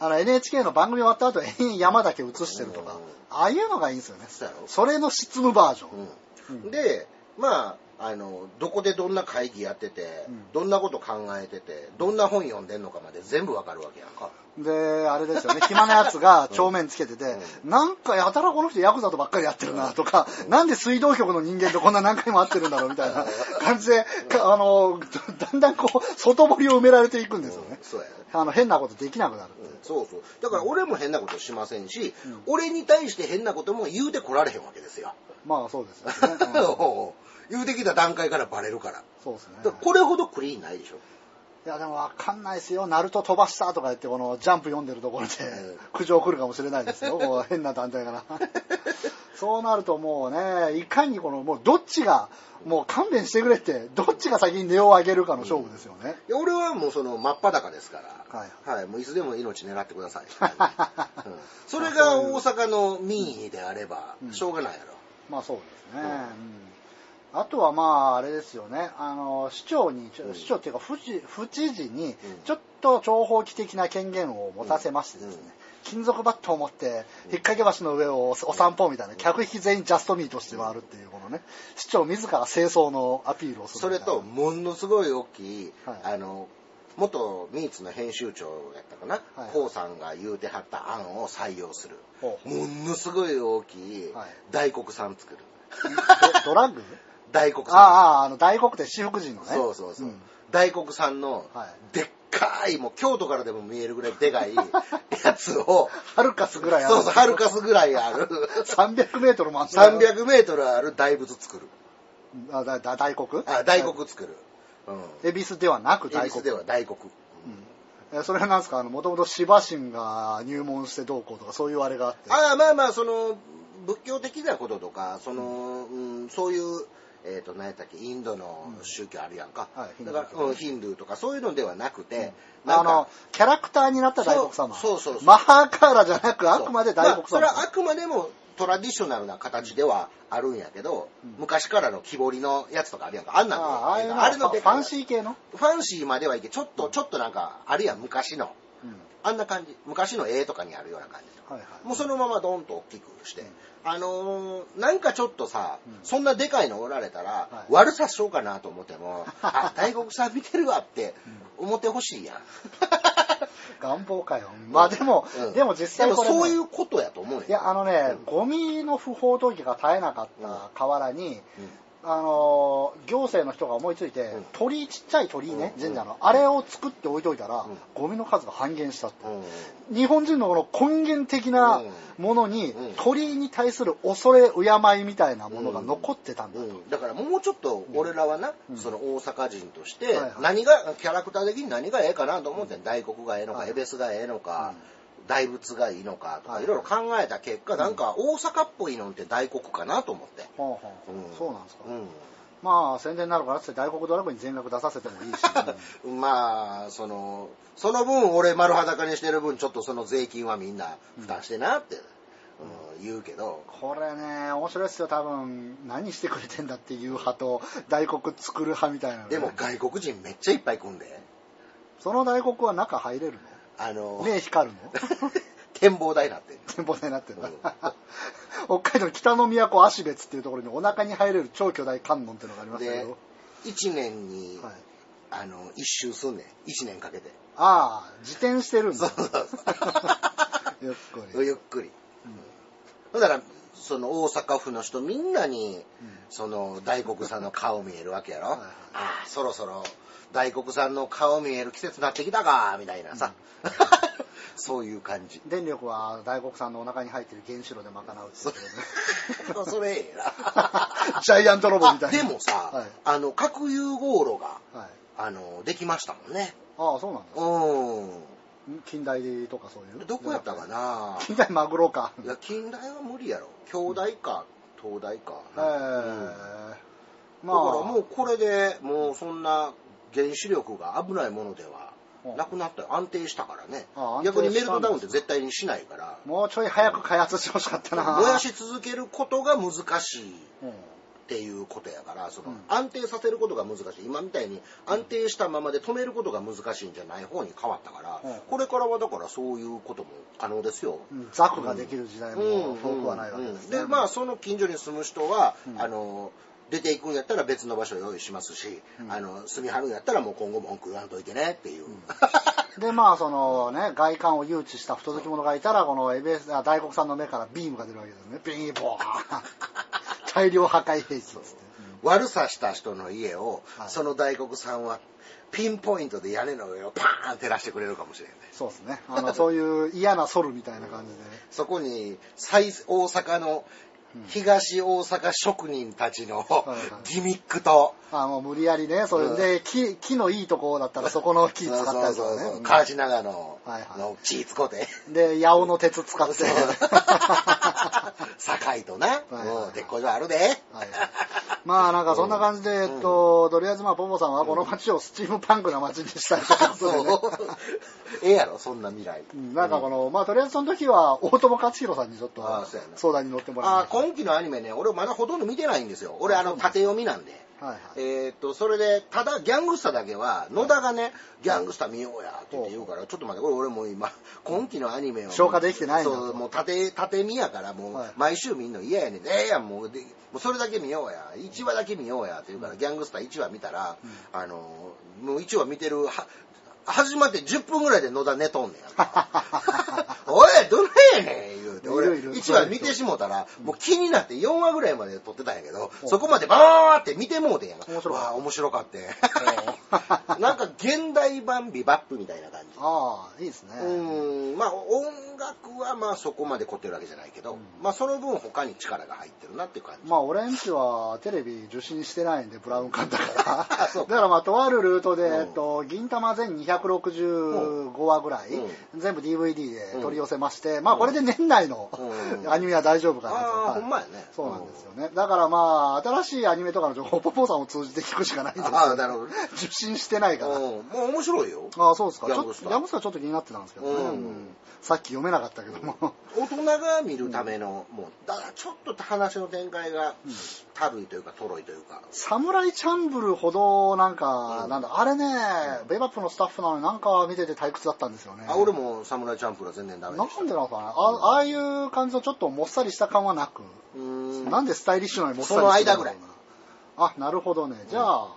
[SPEAKER 1] あの NHK の番組終わった後延々山だけ映してるとか、
[SPEAKER 2] うん。
[SPEAKER 1] ああいうのがいいんですよね。
[SPEAKER 2] そ
[SPEAKER 1] れの執務バージョン。
[SPEAKER 2] で、まあ、あの、どこでどんな会議やってて、
[SPEAKER 1] うん
[SPEAKER 2] どんなこと考えてて、どんな本読んでんのかまで全部わかるわけやんか。
[SPEAKER 1] で、あれですよね、暇なやつが 帳面つけてて、なんかやたらこの人ヤクザとばっかりやってるなとか、なんで水道局の人間とこんな何回も会ってるんだろうみたいな感じで、かあの、だんだんこう、外堀を埋められていくんですよね。
[SPEAKER 2] そうやね。
[SPEAKER 1] あの、変なことできなくなる。
[SPEAKER 2] そうそう。だから俺も変なことしませんし、
[SPEAKER 1] うん
[SPEAKER 2] 俺に対して変なことも言うてこられへんわけですよ。
[SPEAKER 1] まあそうですよね。うん
[SPEAKER 2] 言うてきた段階からバレるから。
[SPEAKER 1] そうですね
[SPEAKER 2] だ。からこれほどクリーンないでしょ。
[SPEAKER 1] いやでもわかんないですよ。ナルト飛ばしたとか言って、このジャンプ読んでるところで
[SPEAKER 2] うん
[SPEAKER 1] 苦情来るかもしれないですよ。こう変な団体から。そうなるともうね、いかにこの、もうどっちが、もう勘弁してくれって、どっちが先に値を上げるかの勝負ですよね。
[SPEAKER 2] いや俺はもうその真っ裸ですから、
[SPEAKER 1] はい
[SPEAKER 2] はい、もういつでも命狙ってください。うんそれが大阪の民意であれば
[SPEAKER 1] う、ん
[SPEAKER 2] しょうがないやろ。
[SPEAKER 1] まあそうですね。うんあとはまああれですよね。あの市長に、
[SPEAKER 2] うん。
[SPEAKER 1] 市長っていうか府知府知事に
[SPEAKER 2] うん。
[SPEAKER 1] ちょっと長方期的な権限を持たせましてですね。
[SPEAKER 2] うん。
[SPEAKER 1] 金属バットを持って引っ掛け橋の上をお散歩みたいな客引き全員ジャストミーとして回るっていうこのね市長自ら清掃のアピールをする
[SPEAKER 2] それと、ものすごい大きい、
[SPEAKER 1] はい。
[SPEAKER 2] あの、元ミーツの編集長やったかな、
[SPEAKER 1] はい。
[SPEAKER 2] コウさんが言うてはった案を採用する。ものすごい大きい
[SPEAKER 1] はい。
[SPEAKER 2] 大黒さん作る。
[SPEAKER 1] ドドラッグ？
[SPEAKER 2] 大黒さん。
[SPEAKER 1] あああの大黒って私服人のね。
[SPEAKER 2] そうそうそう。
[SPEAKER 1] ん。
[SPEAKER 2] 大黒さんの
[SPEAKER 1] はい、
[SPEAKER 2] でっかい、もう京都からでも見えるぐらいでかい やつを、
[SPEAKER 1] ハルカスぐらいある。
[SPEAKER 2] そうそう、ハルカスぐらいある、
[SPEAKER 1] 300メートルもあった
[SPEAKER 2] 300メートルある大仏作る。
[SPEAKER 1] あだだ大黒？
[SPEAKER 2] あ、大黒作る。うん。
[SPEAKER 1] 恵比寿ではなく大黒。
[SPEAKER 2] 恵比寿では大黒。
[SPEAKER 1] えそれはなんですか？もともと芝神が入門してどうこうとかそういうあれがあって。
[SPEAKER 2] ああ、まあまあ、その、仏教的なこととか、その、うん、そういう、えっ、と、何やったっけ、インドの宗教あるやんか。
[SPEAKER 1] はい
[SPEAKER 2] だから、うん、ヒンドゥーとかそういうのではなくて、
[SPEAKER 1] あ
[SPEAKER 2] なんか
[SPEAKER 1] の、キャラクターになった大黒様。
[SPEAKER 2] そうそうそうそう
[SPEAKER 1] マハーカーラじゃなく、あくまで大黒様。
[SPEAKER 2] まあそれはあくまでもトラディショナルな形ではあるんやけど、
[SPEAKER 1] うん
[SPEAKER 2] 昔からの木彫りのやつとかあるやんか。あんなんで
[SPEAKER 1] あああ
[SPEAKER 2] れの
[SPEAKER 1] ファンシー系の、
[SPEAKER 2] ファンシーまではいけ、ちょっと、ちょっとなんか、あるやん、昔の。
[SPEAKER 1] うん
[SPEAKER 2] あんな感じ。昔の絵とかにあるような感じ。
[SPEAKER 1] はいはい。
[SPEAKER 2] もうそのままドンと大きくして。あのーなんかちょっとさ、
[SPEAKER 1] うん。
[SPEAKER 2] そんなでかいのおられたら、
[SPEAKER 1] はい。
[SPEAKER 2] 悪さしようかなと思っても、あ、大黒さん見てるわって思ってほしいやん。
[SPEAKER 1] 願望かよ。まあでも、
[SPEAKER 2] うん。
[SPEAKER 1] でも実際これ、ね、
[SPEAKER 2] そういうことやと思うよ。
[SPEAKER 1] いや、あのね、
[SPEAKER 2] うん。
[SPEAKER 1] ゴミの不法投棄が絶えなかった河原に、あのー行政の人が思いついて、
[SPEAKER 2] うん。
[SPEAKER 1] 鳥居ちっちゃい鳥居ね、
[SPEAKER 2] うん。
[SPEAKER 1] 神社の、あれを作って置いといたら、
[SPEAKER 2] うん。
[SPEAKER 1] ゴミの数が半減したって。
[SPEAKER 2] うん。
[SPEAKER 1] 日本人のこの根源的なものに、
[SPEAKER 2] うん。
[SPEAKER 1] 鳥居に対する恐れ敬いみたいなものが残ってたんだと。
[SPEAKER 2] うん。だからもうちょっと俺らはな、
[SPEAKER 1] うん。
[SPEAKER 2] その大阪人として
[SPEAKER 1] はいはい。
[SPEAKER 2] 何がキャラクター的に何がええかなと思って大黒がええのか
[SPEAKER 1] はい。
[SPEAKER 2] 恵比寿がええのか、大仏がいいのかと
[SPEAKER 1] はい
[SPEAKER 2] かい。ろいろ考えた結果なんか大阪っぽいのって大黒かなと思って。
[SPEAKER 1] ほうほうほう
[SPEAKER 2] うん。
[SPEAKER 1] そうなんですか。
[SPEAKER 2] うん。
[SPEAKER 1] まあ宣伝になるからって大黒ドラゴンに全額出させてもいいし、
[SPEAKER 2] まあ、その、その分俺丸裸にしてる分ちょっとその税金はみんな負担してなって、うん。言うけど、
[SPEAKER 1] これね面白いですよ。多分何してくれてんだっていう派と大黒作る派みたいなのね
[SPEAKER 2] でも外国人めっちゃいっぱい来んで、
[SPEAKER 1] その大黒は中入れる
[SPEAKER 2] あの
[SPEAKER 1] の、目光るの？
[SPEAKER 2] 展望台になってる。
[SPEAKER 1] 展望台になってる 北海道北の都芦別っていうところにお腹に入れる超巨大観音っていうのがありますけ
[SPEAKER 2] で
[SPEAKER 1] ど、
[SPEAKER 2] 1年に、
[SPEAKER 1] はい、
[SPEAKER 2] あの、一周すんねん。1年かけて。
[SPEAKER 1] ああ自転してるんだ
[SPEAKER 2] そうそう
[SPEAKER 1] ゆっく
[SPEAKER 2] そう。
[SPEAKER 1] り、
[SPEAKER 2] ゆっくり。だから、その大阪府の人みんなに、その大黒さんの顔見えるわけやろ。
[SPEAKER 1] はいはい
[SPEAKER 2] ああ、そろそろ大黒さんの顔見える季節になってきたか、みたいなさ。そういう感じ。
[SPEAKER 1] 電力は大黒さんのお腹に入ってる原子炉で賄うっていうことで
[SPEAKER 2] それええな。
[SPEAKER 1] ジャイアントロボみたいな
[SPEAKER 2] あでもさ、
[SPEAKER 1] はい
[SPEAKER 2] あの、核融合炉が、
[SPEAKER 1] はい、
[SPEAKER 2] あの、できましたもんね。
[SPEAKER 1] ああそうなんです
[SPEAKER 2] うん。
[SPEAKER 1] 近代とかそういう
[SPEAKER 2] どこやったかな？
[SPEAKER 1] 近代マグロか
[SPEAKER 2] いや、近代は無理やろ。兄弟か、東大か。
[SPEAKER 1] えー
[SPEAKER 2] うん
[SPEAKER 1] ま
[SPEAKER 2] だからもうこれでもうそんな原子力が危ないものでは
[SPEAKER 1] うん。
[SPEAKER 2] なくなったよ安定したからね。逆にメルトダウンって絶対にしないから。
[SPEAKER 1] もうちょい早く開発してほしかったな。
[SPEAKER 2] 燃やし続けることが難しい
[SPEAKER 1] うん。
[SPEAKER 2] っていうことやからその
[SPEAKER 1] うん。
[SPEAKER 2] 安定させることが難しい。今みたいに安定したままで止めることが難しいんじゃない方に変わったから
[SPEAKER 1] うん。
[SPEAKER 2] これからはだからそういうことも可能ですよ。
[SPEAKER 1] うん。ザクができる時代も
[SPEAKER 2] うん。
[SPEAKER 1] 遠くはないわけですね、
[SPEAKER 2] でまあその近所に住む人は、
[SPEAKER 1] うん。
[SPEAKER 2] あの出ていくんやったら別の場所を用意しますし、
[SPEAKER 1] うん。
[SPEAKER 2] あの住みはるんやったらもう今後文句言わんといてねっていう、
[SPEAKER 1] でまあそのね外観を誘致した不届き者がいたらこのエベスあ大黒さんの目からビームが出るわけですね。ビーボーン。大量破壊兵器っつって、
[SPEAKER 2] 悪さした人の家を、
[SPEAKER 1] はい。
[SPEAKER 2] その大黒さんはピンポイントで屋根の上をパーン照らしてくれるかもしれない
[SPEAKER 1] そうですね。あのそういう嫌なソルみたいな感じで、
[SPEAKER 2] そこに最大阪の東大阪職人たちの
[SPEAKER 1] いはい。
[SPEAKER 2] ギミックと、
[SPEAKER 1] あもう無理やりねそれ。で木木のいいとこだったらそこの木使ったりとかね。
[SPEAKER 2] そうそうそう
[SPEAKER 1] う。ん
[SPEAKER 2] 河内長野
[SPEAKER 1] はいはい。
[SPEAKER 2] の血使って、
[SPEAKER 1] で八尾の鉄使って。
[SPEAKER 2] 堺とな、
[SPEAKER 1] はいはい
[SPEAKER 2] うん鉄工所あるで。
[SPEAKER 1] はい、まあなんかそんな感じで、えっと、とりあえずまあポポさんはこの街をスチームパンクな街にしたいということでね
[SPEAKER 2] そう。ええやろ、そんな未来。
[SPEAKER 1] うんなんかこの、まあとりあえずその時は大友克洋さんにちょっと相談に乗ってもらいました。
[SPEAKER 2] 今期のアニメね、俺まだほとんど見てないんですよ。俺あの、縦読みなんで。
[SPEAKER 1] はいはい。
[SPEAKER 2] えーっと、それで、ただ、ギャングスタだけは、野田がね、ギャングスタ見ようやって言うから、ちょっと待って、俺俺もう今、今期のアニメを。
[SPEAKER 1] 消化できてない
[SPEAKER 2] そう、もう縦、縦見やから、もう
[SPEAKER 1] はい、
[SPEAKER 2] 毎週見んの嫌やねん。ええやん、もう、でもうそれだけ見ようや。1話だけ見ようやって言うから、ギャングスタ1話見たら、あの、もう1話見てる、は、始まって10分ぐらいで野田寝とんねん。おい、どないやねんて。俺、
[SPEAKER 1] いるいる
[SPEAKER 2] 1話見てしもたら、もう気になって4話ぐらいまで撮ってたんやけど、そこまでバーって見てもうてんや。
[SPEAKER 1] 面白か
[SPEAKER 2] 面白かって。なんか現代版ビバップみたいな感じ。
[SPEAKER 1] ああ、いいですね。
[SPEAKER 2] うん、まあ音楽はまあそこまで凝ってるわけじゃないけど、まあその分他に力が入ってるなっていう感じ。
[SPEAKER 1] まあ俺んちはテレビ受信してないんで、ブラウン管だから。だからまあとあるルートで、
[SPEAKER 2] うん
[SPEAKER 1] えっと、銀玉全265話ぐらい、
[SPEAKER 2] う
[SPEAKER 1] 全部 DVD で取り寄せまして、まあこれで年内の
[SPEAKER 2] うん
[SPEAKER 1] アニメは大丈夫かなと。
[SPEAKER 2] ああ、
[SPEAKER 1] はい
[SPEAKER 2] ほんまやね。
[SPEAKER 1] そうなんですよね。だからまあ、新しいアニメとかの情報、ポポさんを通じて聞くしかないんですよ
[SPEAKER 2] ああ、なるほどね。
[SPEAKER 1] 受信してないから。
[SPEAKER 2] うん、もう面白いよ。
[SPEAKER 1] ああ、そうですか。ちょっと、
[SPEAKER 2] ギャングスター
[SPEAKER 1] ギャングスターちょっと気になってたんですけどね。さっき読めなかったけども。
[SPEAKER 2] 大人が見るための、もう、だからちょっと話の展開が、たるいというか、とろいというか。
[SPEAKER 1] サムライチャンブルほど、なんか、
[SPEAKER 2] うん
[SPEAKER 1] なんだ、あれね、ベイバップのスタッフなのになんか見てて退屈だったんですよね。
[SPEAKER 2] あ、俺もサムライチャンプルは全然ダメ
[SPEAKER 1] な
[SPEAKER 2] でした。
[SPEAKER 1] んでなのかなあああいう感じのちょっともっさりした感はなく。なんでスタイリッシュなのにもっさりして
[SPEAKER 2] その間ぐらい。
[SPEAKER 1] あ、なるほどね。じゃあ、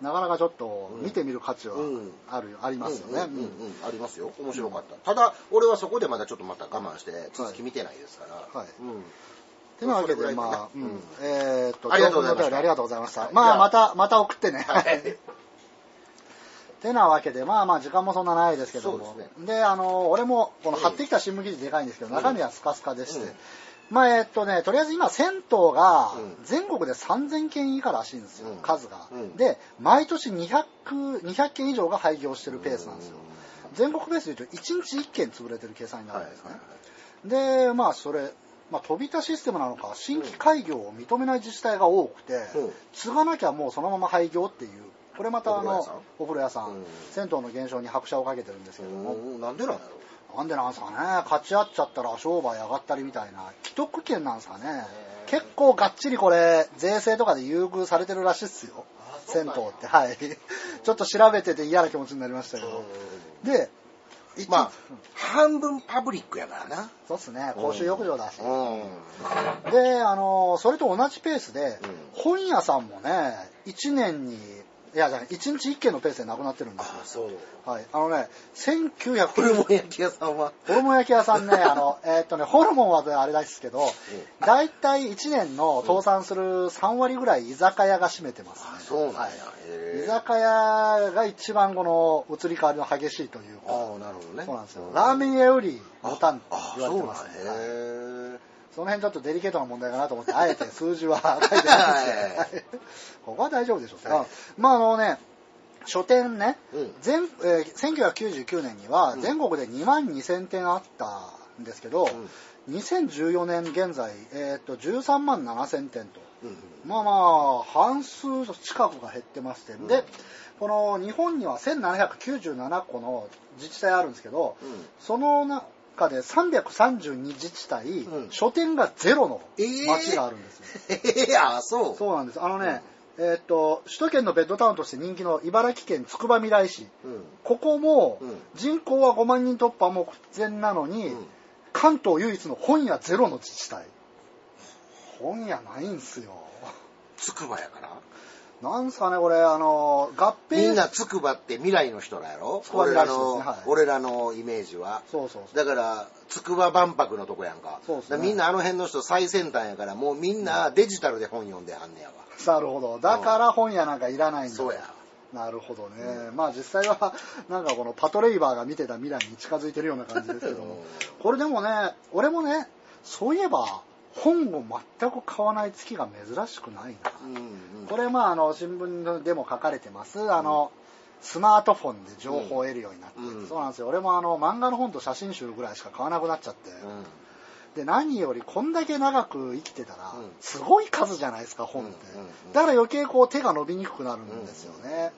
[SPEAKER 1] なかなかちょっと見てみる価値は
[SPEAKER 2] うん。
[SPEAKER 1] あるよ、ありますよね。
[SPEAKER 2] うんうんうんうん。ありますよ。面白かった、ただ俺はそこでまだちょっとまた我慢して続き見てないですから、
[SPEAKER 1] はい。
[SPEAKER 2] うん。
[SPEAKER 1] てなわけで、まあ、うん
[SPEAKER 2] うん。
[SPEAKER 1] えーっと、
[SPEAKER 2] ありがとうございました。
[SPEAKER 1] 長文のお便りありがとうございまあ。また、また送ってね。
[SPEAKER 2] はい
[SPEAKER 1] てなわけで、まあまあ時間もそんなないですけども。
[SPEAKER 2] です
[SPEAKER 1] であの、俺も、この
[SPEAKER 2] うん
[SPEAKER 1] 貼ってきた新聞記事でかいんですけど、
[SPEAKER 2] うん
[SPEAKER 1] 中身はスカスカでして、
[SPEAKER 2] うん
[SPEAKER 1] まあえっとね、とりあえず今、銭湯が
[SPEAKER 2] うん。
[SPEAKER 1] 全国で3000件以下らしいんですよ、
[SPEAKER 2] うん。
[SPEAKER 1] 数が、
[SPEAKER 2] うん。
[SPEAKER 1] で、毎年200、200件以上が廃業してるペースなんですよ。全国ベースで言うと1日1件潰れてる計算にな
[SPEAKER 2] はい
[SPEAKER 1] るんですね。で、まあそれ、まあ、飛び田システムなのか、新規開業を認めない自治体が多くて、
[SPEAKER 2] うん。
[SPEAKER 1] 継がなきゃもうそのまま廃業っていう、これまたあの
[SPEAKER 2] お風呂屋さん、
[SPEAKER 1] 銭湯の減少に拍車をかけてるんですけども、
[SPEAKER 2] うんなんでなんやろ
[SPEAKER 1] なんでなんですかね、勝ち合っちゃったら商売上がったりみたいな、既得権なんですかね。結構がっちりこれ、税制とかで優遇されてるらしいっすよ。銭湯って。はい。ちょっと調べてて嫌な気持ちになりましたけど。で、一
[SPEAKER 2] まあ、半分パブリックやからな。
[SPEAKER 1] そうっすね、公衆浴場だし。
[SPEAKER 2] うん。
[SPEAKER 1] で、あの、それと同じペースで、
[SPEAKER 2] うん
[SPEAKER 1] 本屋さんもね、1年に、いや、じゃない、1日1軒のペースでなくなってるんですよ
[SPEAKER 2] あ、。そう。
[SPEAKER 1] はい。あのね、1900、
[SPEAKER 2] ホルモン焼き屋さんは。
[SPEAKER 1] ホルモン焼き屋さんね、あの、えーっとね、ホルモンはあれですけど、だいたい1年の倒産する3割ぐらい居酒屋が占めてますね。
[SPEAKER 2] そうなんや。
[SPEAKER 1] はい居酒屋が一番この移り変わりの激しいというか、
[SPEAKER 2] ああ、なるほどね。
[SPEAKER 1] そうなんですよ。ラーメン屋よりボタンと
[SPEAKER 2] あ
[SPEAKER 1] 言われてますね。
[SPEAKER 2] そ
[SPEAKER 1] の辺ちょっとデリケートな問題かなと思って、あえて数字は 書いてないんですここは大丈夫でしょう。
[SPEAKER 2] はい。
[SPEAKER 1] まああのね、書店ね、
[SPEAKER 2] うん。
[SPEAKER 1] 全えー1999年には
[SPEAKER 2] うん。
[SPEAKER 1] 全国で2万2000店あったんですけど、2014年現在、えーっと13万7000店と。
[SPEAKER 2] うんうん。
[SPEAKER 1] まあまあ、半数近くが減ってまして、
[SPEAKER 2] ん。
[SPEAKER 1] で、この日本には1797個の自治体あるんですけど、
[SPEAKER 2] うん。
[SPEAKER 1] その中で332自治体、
[SPEAKER 2] うん
[SPEAKER 1] 書店がゼロの
[SPEAKER 2] えー？
[SPEAKER 1] 町があるんですよ。
[SPEAKER 2] へえ、あ、そう。
[SPEAKER 1] そうなんです。あのね、えーっと、首都圏のベッドタウンとして人気の茨城県つくばみらい市。
[SPEAKER 2] うん。
[SPEAKER 1] ここも
[SPEAKER 2] うん
[SPEAKER 1] 人口は5万人突破目前なのに、
[SPEAKER 2] うん
[SPEAKER 1] 関東唯一の本屋ゼロの自治体。本屋ないんすよ。
[SPEAKER 2] つくばやから？
[SPEAKER 1] なんすかね、これ、あの、合併
[SPEAKER 2] みんなつくばって未来の人らやろ？俺ら
[SPEAKER 1] のはい
[SPEAKER 2] 俺らのイメージは。
[SPEAKER 1] そうそうそう。
[SPEAKER 2] だから、つくば万博のとこやんか。
[SPEAKER 1] そうっすね
[SPEAKER 2] みんなあの辺の人最先端やから、もうみんなデジタルで本読んではんねやわ。
[SPEAKER 1] なるほど。だから本屋なんかいらないんだ。
[SPEAKER 2] そうや。
[SPEAKER 1] なるほどね。まあ実際は、なんかこのパトレイバーが見てた未来に近づいてるような感じですけども。これでもね、俺もね、そういえば、本を全く買わない月が珍しくないな。
[SPEAKER 2] うんうん。
[SPEAKER 1] これまああの新聞でも書かれてます。あの、スマートフォンで情報を得るようになって、
[SPEAKER 2] うん
[SPEAKER 1] そうなんですよ。俺もあの漫画の本と写真集ぐらいしか買わなくなっちゃって。で何よりこんだけ長く生きてたら、
[SPEAKER 2] うん
[SPEAKER 1] すごい数じゃないですか本って、
[SPEAKER 2] うんうんうん
[SPEAKER 1] だから余計こう手が伸びにくくなるんですよね、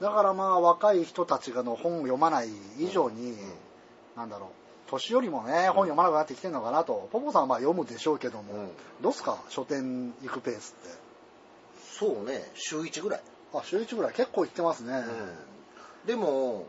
[SPEAKER 1] だからまあ若い人たちがの本を読まない以上に、
[SPEAKER 2] うん
[SPEAKER 1] なんだろう年寄りもね本読まなくなってきてるのかなと。ポポさんはまあ読むでしょうけども、
[SPEAKER 2] うん。
[SPEAKER 1] どうっすか？書店行くペースって。
[SPEAKER 2] そうね、週1ぐらい。
[SPEAKER 1] あ週1ぐらい結構行ってますね、
[SPEAKER 2] でも、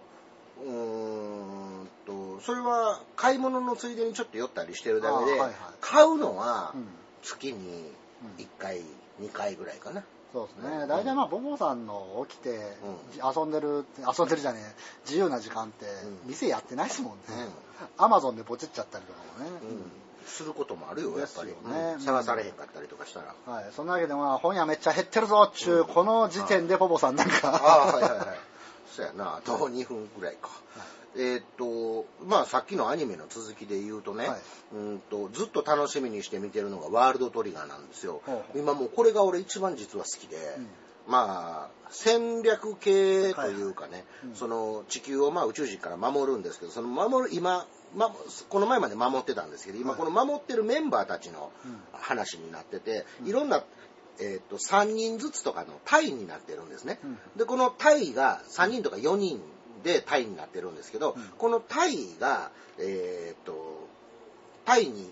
[SPEAKER 2] うーんと、それは買い物のついでにちょっと寄ったりしてるだけで、
[SPEAKER 1] あはいはい。
[SPEAKER 2] 買うのは
[SPEAKER 1] うん。
[SPEAKER 2] 月に1回、2回ぐらいかな。
[SPEAKER 1] そうですね。
[SPEAKER 2] うん
[SPEAKER 1] 大体まあ、ボボさんの起きて、
[SPEAKER 2] う
[SPEAKER 1] 遊んでる、遊んでるじゃねえ、自由な時間って、
[SPEAKER 2] うん
[SPEAKER 1] 店やってないですもんね
[SPEAKER 2] うん。
[SPEAKER 1] アマゾンでポチっちゃったりとかもね。
[SPEAKER 2] うんすることもあるよ、やっぱり。
[SPEAKER 1] ね
[SPEAKER 2] うん探されへんかったりとかしたら。
[SPEAKER 1] はい。そんなわけでまあ、本屋めっちゃ減ってるぞっちゅう、この時点でボボさんなんか、
[SPEAKER 2] ああ、はいはいはい。そうやな、あと2分ぐらいか。えーっと、まあさっきのアニメの続きで言うとね、
[SPEAKER 1] はい。
[SPEAKER 2] うんとずっと楽しみにして見てるのがワールドトリガーなんですよ。
[SPEAKER 1] ほうほう。
[SPEAKER 2] 今もうこれが俺一番実は好きで、まあ戦略系というかね、
[SPEAKER 1] うん。
[SPEAKER 2] その地球をまあ宇宙人から守るんですけど、その守る、今、ま、この前まで守ってたんですけど、今
[SPEAKER 1] はい。
[SPEAKER 2] この守ってるメンバーたちの
[SPEAKER 1] うん。
[SPEAKER 2] 話になってて、いろんな、えーっと3人ずつとかの隊になってるんですね。
[SPEAKER 1] うん。
[SPEAKER 2] で、この隊が3人とか4人で隊になってるんですけど、
[SPEAKER 1] うん
[SPEAKER 2] この隊が、えーっと、隊に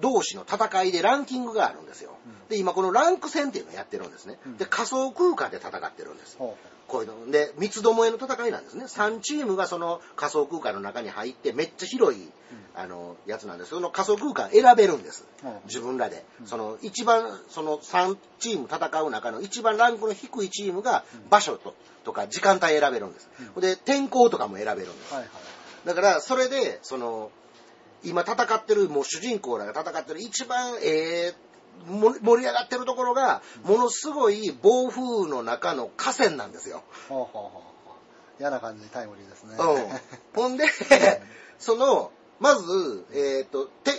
[SPEAKER 2] 同士の戦いでランキングがあるんですよ。
[SPEAKER 1] うん
[SPEAKER 2] で、今このランク戦っていうのをやってるんですね
[SPEAKER 1] うん。
[SPEAKER 2] で、仮想空間で戦ってるんです。
[SPEAKER 1] ほ
[SPEAKER 2] こういうの。で、三つどもえの戦いなんですね。3チームがその仮想空間の中に入って、めっちゃ広い、あの、やつなんです。その仮想空間選べるんです
[SPEAKER 1] うん。
[SPEAKER 2] 自分らで。その、一番、その3チーム戦う中の一番ランクの低いチームが場所と、とか時間帯選べるんです。で、天候とかも選べるんです
[SPEAKER 1] う。はいはい。
[SPEAKER 2] だから、それで、その、今戦ってる、もう主人公らが戦ってる一番、えーも盛り上がってるところが、ものすごい暴風の中の河川なんですよ。
[SPEAKER 1] ほうほうほうほう嫌な感じにタイムリーですね。
[SPEAKER 2] うん。ほんで、その、まず、えっ、と、て、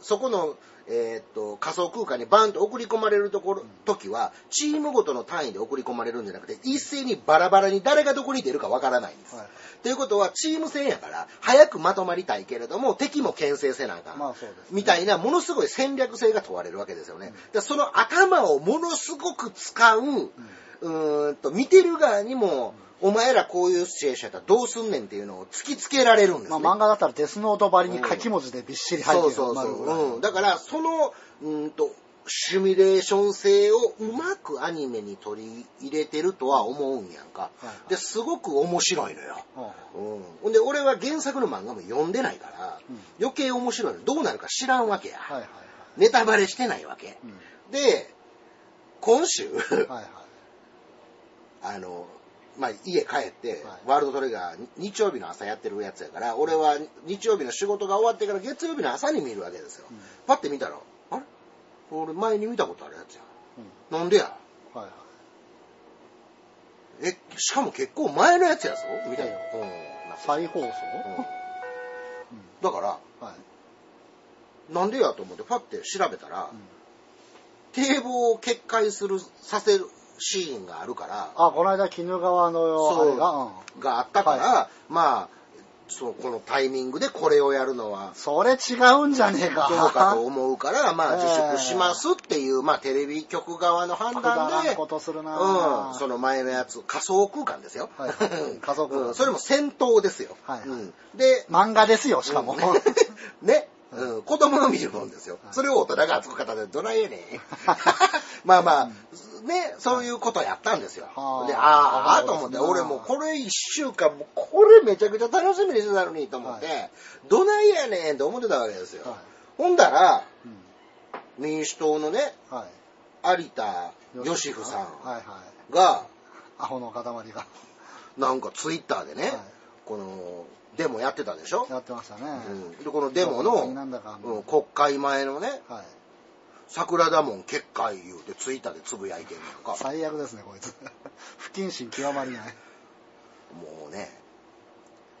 [SPEAKER 2] そこの、えっ、と、仮想空間にバンと送り込まれるところ、時は、チームごとの単位で送り込まれるんじゃなくて、一斉にバラバラに誰がどこに出るかわからないんです。
[SPEAKER 1] はい
[SPEAKER 2] ということは、チーム戦やから、早くまとまりたいけれども、敵も牽制せなあかん。
[SPEAKER 1] まあそうですね
[SPEAKER 2] みたいな、ものすごい戦略性が問われるわけですよね。でその頭をものすごく使う、うーんと、見てる側にも、お前らこういうシチュエーションやったらどうすんねんっていうのを突きつけられるんですね。
[SPEAKER 1] まあ漫画だったらデスノートばりに書き文字でびっしり入ってる
[SPEAKER 2] そうそうそう。
[SPEAKER 1] 丸ぐらい
[SPEAKER 2] うん。だから、その、うーんと、シミュレーション性をうまくアニメに取り入れてるとは思うんやんか。
[SPEAKER 1] はい
[SPEAKER 2] で、すごく面白いのよ。
[SPEAKER 1] ほう
[SPEAKER 2] うん。で、俺は原作の漫画も読んでないから、
[SPEAKER 1] うん
[SPEAKER 2] 余計面白いの。どうなるか知らんわけや。ネタバレしてないわけ。で、今週、
[SPEAKER 1] はいはい。
[SPEAKER 2] あの、まあ、家帰って、
[SPEAKER 1] はい。
[SPEAKER 2] ワールドトリガー日曜日の朝やってるやつやから、俺は日曜日の仕事が終わってから月曜日の朝に見るわけですよ。
[SPEAKER 1] うん。
[SPEAKER 2] パッて見たら、あれ？俺前に見たことあるやつや。
[SPEAKER 1] うん。
[SPEAKER 2] なんでや？
[SPEAKER 1] はいはい。
[SPEAKER 2] え、しかも結構前のやつやぞ？みたいな。
[SPEAKER 1] え
[SPEAKER 2] うん。な
[SPEAKER 1] 再放送？
[SPEAKER 2] うん。だから、
[SPEAKER 1] はい。
[SPEAKER 2] なんでやと思ってパッて調べたら、
[SPEAKER 1] うん。
[SPEAKER 2] 堤防を決壊する、させるシーンがあるから、
[SPEAKER 1] あ、この間、鬼怒川のが、うん。
[SPEAKER 2] があったから、
[SPEAKER 1] は
[SPEAKER 2] まあ、そう、このタイミングでこれをやるのは、
[SPEAKER 1] それ違うんじゃねえか。
[SPEAKER 2] どうかと思うから、まあ
[SPEAKER 1] ええ。
[SPEAKER 2] 自粛しますっていう、まあテレビ局側の判断で、
[SPEAKER 1] んことするな。
[SPEAKER 2] うん、その前のやつ、仮想空間ですよ。
[SPEAKER 1] はい。仮想空間。
[SPEAKER 2] うん。それも戦闘ですよ。
[SPEAKER 1] はいはい。
[SPEAKER 2] うん。で、
[SPEAKER 1] 漫画ですよ、しかも。
[SPEAKER 2] うん。ね、うん、子供の見るもんですよ。それを大人が熱く語ってどないやねん。まあまあ、ね、そういうことやったんですよ。
[SPEAKER 1] はあ
[SPEAKER 2] で、ああ、
[SPEAKER 1] そうですね
[SPEAKER 2] と思って、俺もうこれ一週間、もうこれめちゃくちゃ楽しみにしてたのにと思って、
[SPEAKER 1] は
[SPEAKER 2] どないやねんと思ってたわけですよ。
[SPEAKER 1] はい
[SPEAKER 2] ほんだら、
[SPEAKER 1] うん
[SPEAKER 2] 民主党のね、
[SPEAKER 1] はい。
[SPEAKER 2] 有田義夫さん
[SPEAKER 1] はいはい。
[SPEAKER 2] が、
[SPEAKER 1] アホの塊が。
[SPEAKER 2] なんかツイッターでね、
[SPEAKER 1] はい
[SPEAKER 2] この、デモやってたでしょ、
[SPEAKER 1] やってましたね。
[SPEAKER 2] うん、でこのデモの、うん国会前のね、
[SPEAKER 1] はい。
[SPEAKER 2] 桜田門決壊言うてツイッターでつぶやいてんのか、
[SPEAKER 1] 最悪ですね、こいつ。不謹慎極まりない。
[SPEAKER 2] もうね、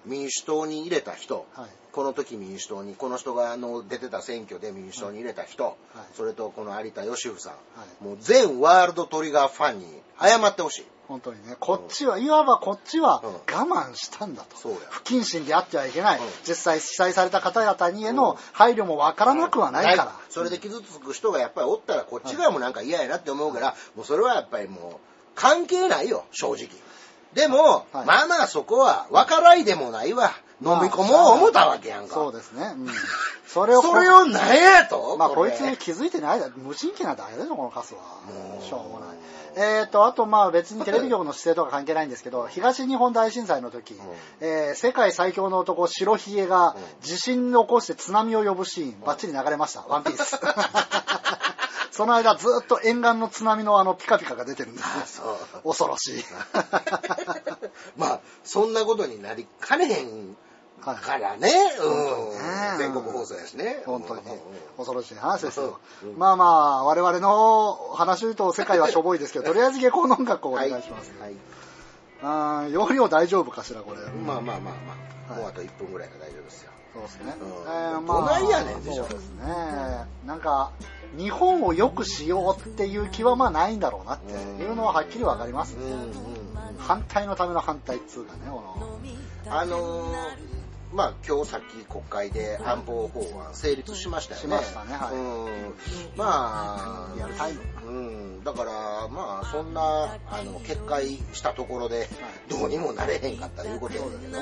[SPEAKER 2] 民主党に入れた人、
[SPEAKER 1] はい。
[SPEAKER 2] この時民主党に、この人があの出てた選挙で民主党に入れた人、それとこの有田義夫さん、
[SPEAKER 1] はい
[SPEAKER 2] もう全ワールドトリガーファンに謝ってほしい。
[SPEAKER 1] 本当にね、こっちは、いわばこっちは
[SPEAKER 2] うん
[SPEAKER 1] 我慢したんだと。
[SPEAKER 2] そうや
[SPEAKER 1] 不謹慎であってはいけない。
[SPEAKER 2] うん
[SPEAKER 1] 実際被災された方々にへの配慮もわからなくはないから。
[SPEAKER 2] それで傷つく人がやっぱりおったらこっち側もなんか嫌やなって思うから、もうそれはやっぱりもう関係ないよ、正直。でも、
[SPEAKER 1] はい
[SPEAKER 2] まあまあそこは分からいでもないわ。飲み込もう思ったわけやんか。
[SPEAKER 1] そうですね。うん。それをこ、
[SPEAKER 2] それを何やと？
[SPEAKER 1] まあこい
[SPEAKER 2] れ
[SPEAKER 1] つ気づいてないだ。無神経なだけでしょ、このカスはしょうもない。えーと、あとまあ別にテレビ局の姿勢とか関係ないんですけど、東日本大震災の時、えー世界最強の男、白ひげが地震を起こして津波を呼ぶシーン、バッチリ流れました。ワンピース。その間ずっと沿岸の津波のあのピカピカが出てるんです
[SPEAKER 2] う。
[SPEAKER 1] 恐ろしい。
[SPEAKER 2] まあ、そんなことになりかねへん
[SPEAKER 1] はい
[SPEAKER 2] からね。うん。
[SPEAKER 1] ね
[SPEAKER 2] 全国放送やしね。
[SPEAKER 1] 本当に恐ろしい話ですよ。
[SPEAKER 2] うん
[SPEAKER 1] まあまあ、我々の話と世界はしょぼいですけど、とりあえず下校の音楽をお願いします。
[SPEAKER 2] はい。
[SPEAKER 1] あー容量大丈夫かしら、これ。
[SPEAKER 2] まあまあまあまあ、
[SPEAKER 1] はい
[SPEAKER 2] もうあと1分ぐらいが大丈夫ですよ。
[SPEAKER 1] そうですね。
[SPEAKER 2] うん
[SPEAKER 1] えー
[SPEAKER 2] どないやねんでしょ
[SPEAKER 1] そうですね。なんか、日本を良くしようっていう気はまあないんだろうなっていうのははっきりわかります
[SPEAKER 2] うん。うんうん。
[SPEAKER 1] 反対のための反対っつうかね、この。
[SPEAKER 2] あのーまあ今日さっき国会で安保法案成立しましたよね。
[SPEAKER 1] しましたねはい
[SPEAKER 2] うん。まあ、
[SPEAKER 1] やるタイム
[SPEAKER 2] うん。だから、まあそんな、あの、決壊したところで、どうにもなれへんかったということやけど。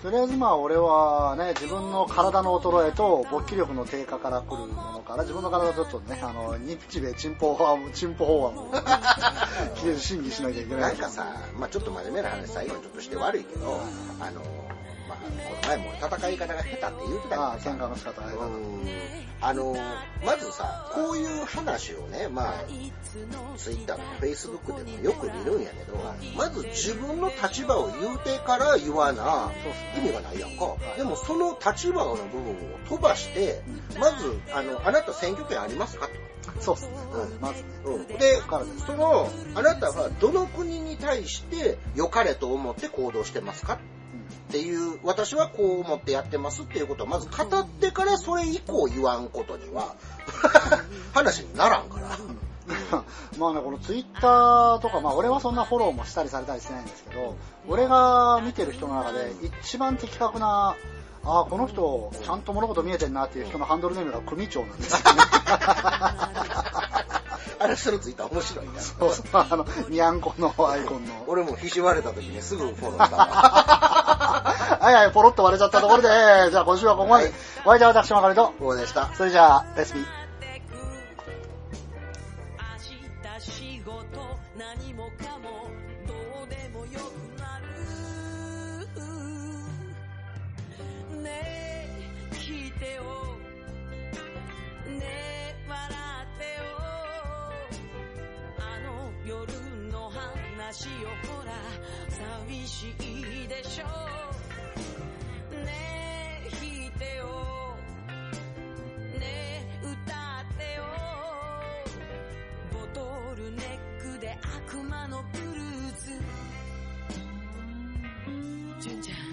[SPEAKER 1] とりあえずまあ俺はね、自分の体の衰えと勃起力の低下から来るものから、自分の体ちょっとね、あの、日米チンポ法案、チンポ法案を 審議しなきゃいけな
[SPEAKER 2] ないんかさ、まあちょっと真面目な話最後にちょっとして悪いけど、あの、まあの前も戦い方が下手って言ってたけど
[SPEAKER 1] ああ、喧嘩の仕方あれだ
[SPEAKER 2] うん。あのまずさこういう話をねまあツイッターとかフェイスブックでもよく見るんやけどまず自分の立場を言うてから言わな意味がないやんか、
[SPEAKER 1] い。
[SPEAKER 2] でもその立場の部分を飛ばして、まずあのあなた選挙権ありますかと。
[SPEAKER 1] そうっすね。
[SPEAKER 2] うん。
[SPEAKER 1] まず。ね。
[SPEAKER 2] うん。でそのあなたはどの国に対して良かれと思って行動してますかっていう私はこう思ってやってますっていうことをまず語ってからそれ以降言わんことには 話にならんから。
[SPEAKER 1] まあね、このツイッターとか、まあ俺はそんなフォローもしたりされたりしてないんですけど、俺が見てる人の中で一番的確な、ああ、この人、ちゃんと物事見えてんなっていう人のハンドルネームが組長なんですよね。
[SPEAKER 2] あれ人のツイッター面白いな。
[SPEAKER 1] そうそう、あの、にゃんこのアイコンの。
[SPEAKER 2] 俺もひし割れた時にすぐフォローしたわ。
[SPEAKER 1] はいはい、ポロッと割れちゃったところで、じゃあ今週はここまで。
[SPEAKER 2] はい
[SPEAKER 1] お相手は私、まかりと。
[SPEAKER 2] こうでした。
[SPEAKER 1] それじゃあ、レシピ。
[SPEAKER 5] 明日仕事何もかもどうでもよくなるねえ聞いてよねえ笑ってよあの夜の話よほら寂しいでしょのブルーズ。純ちゃん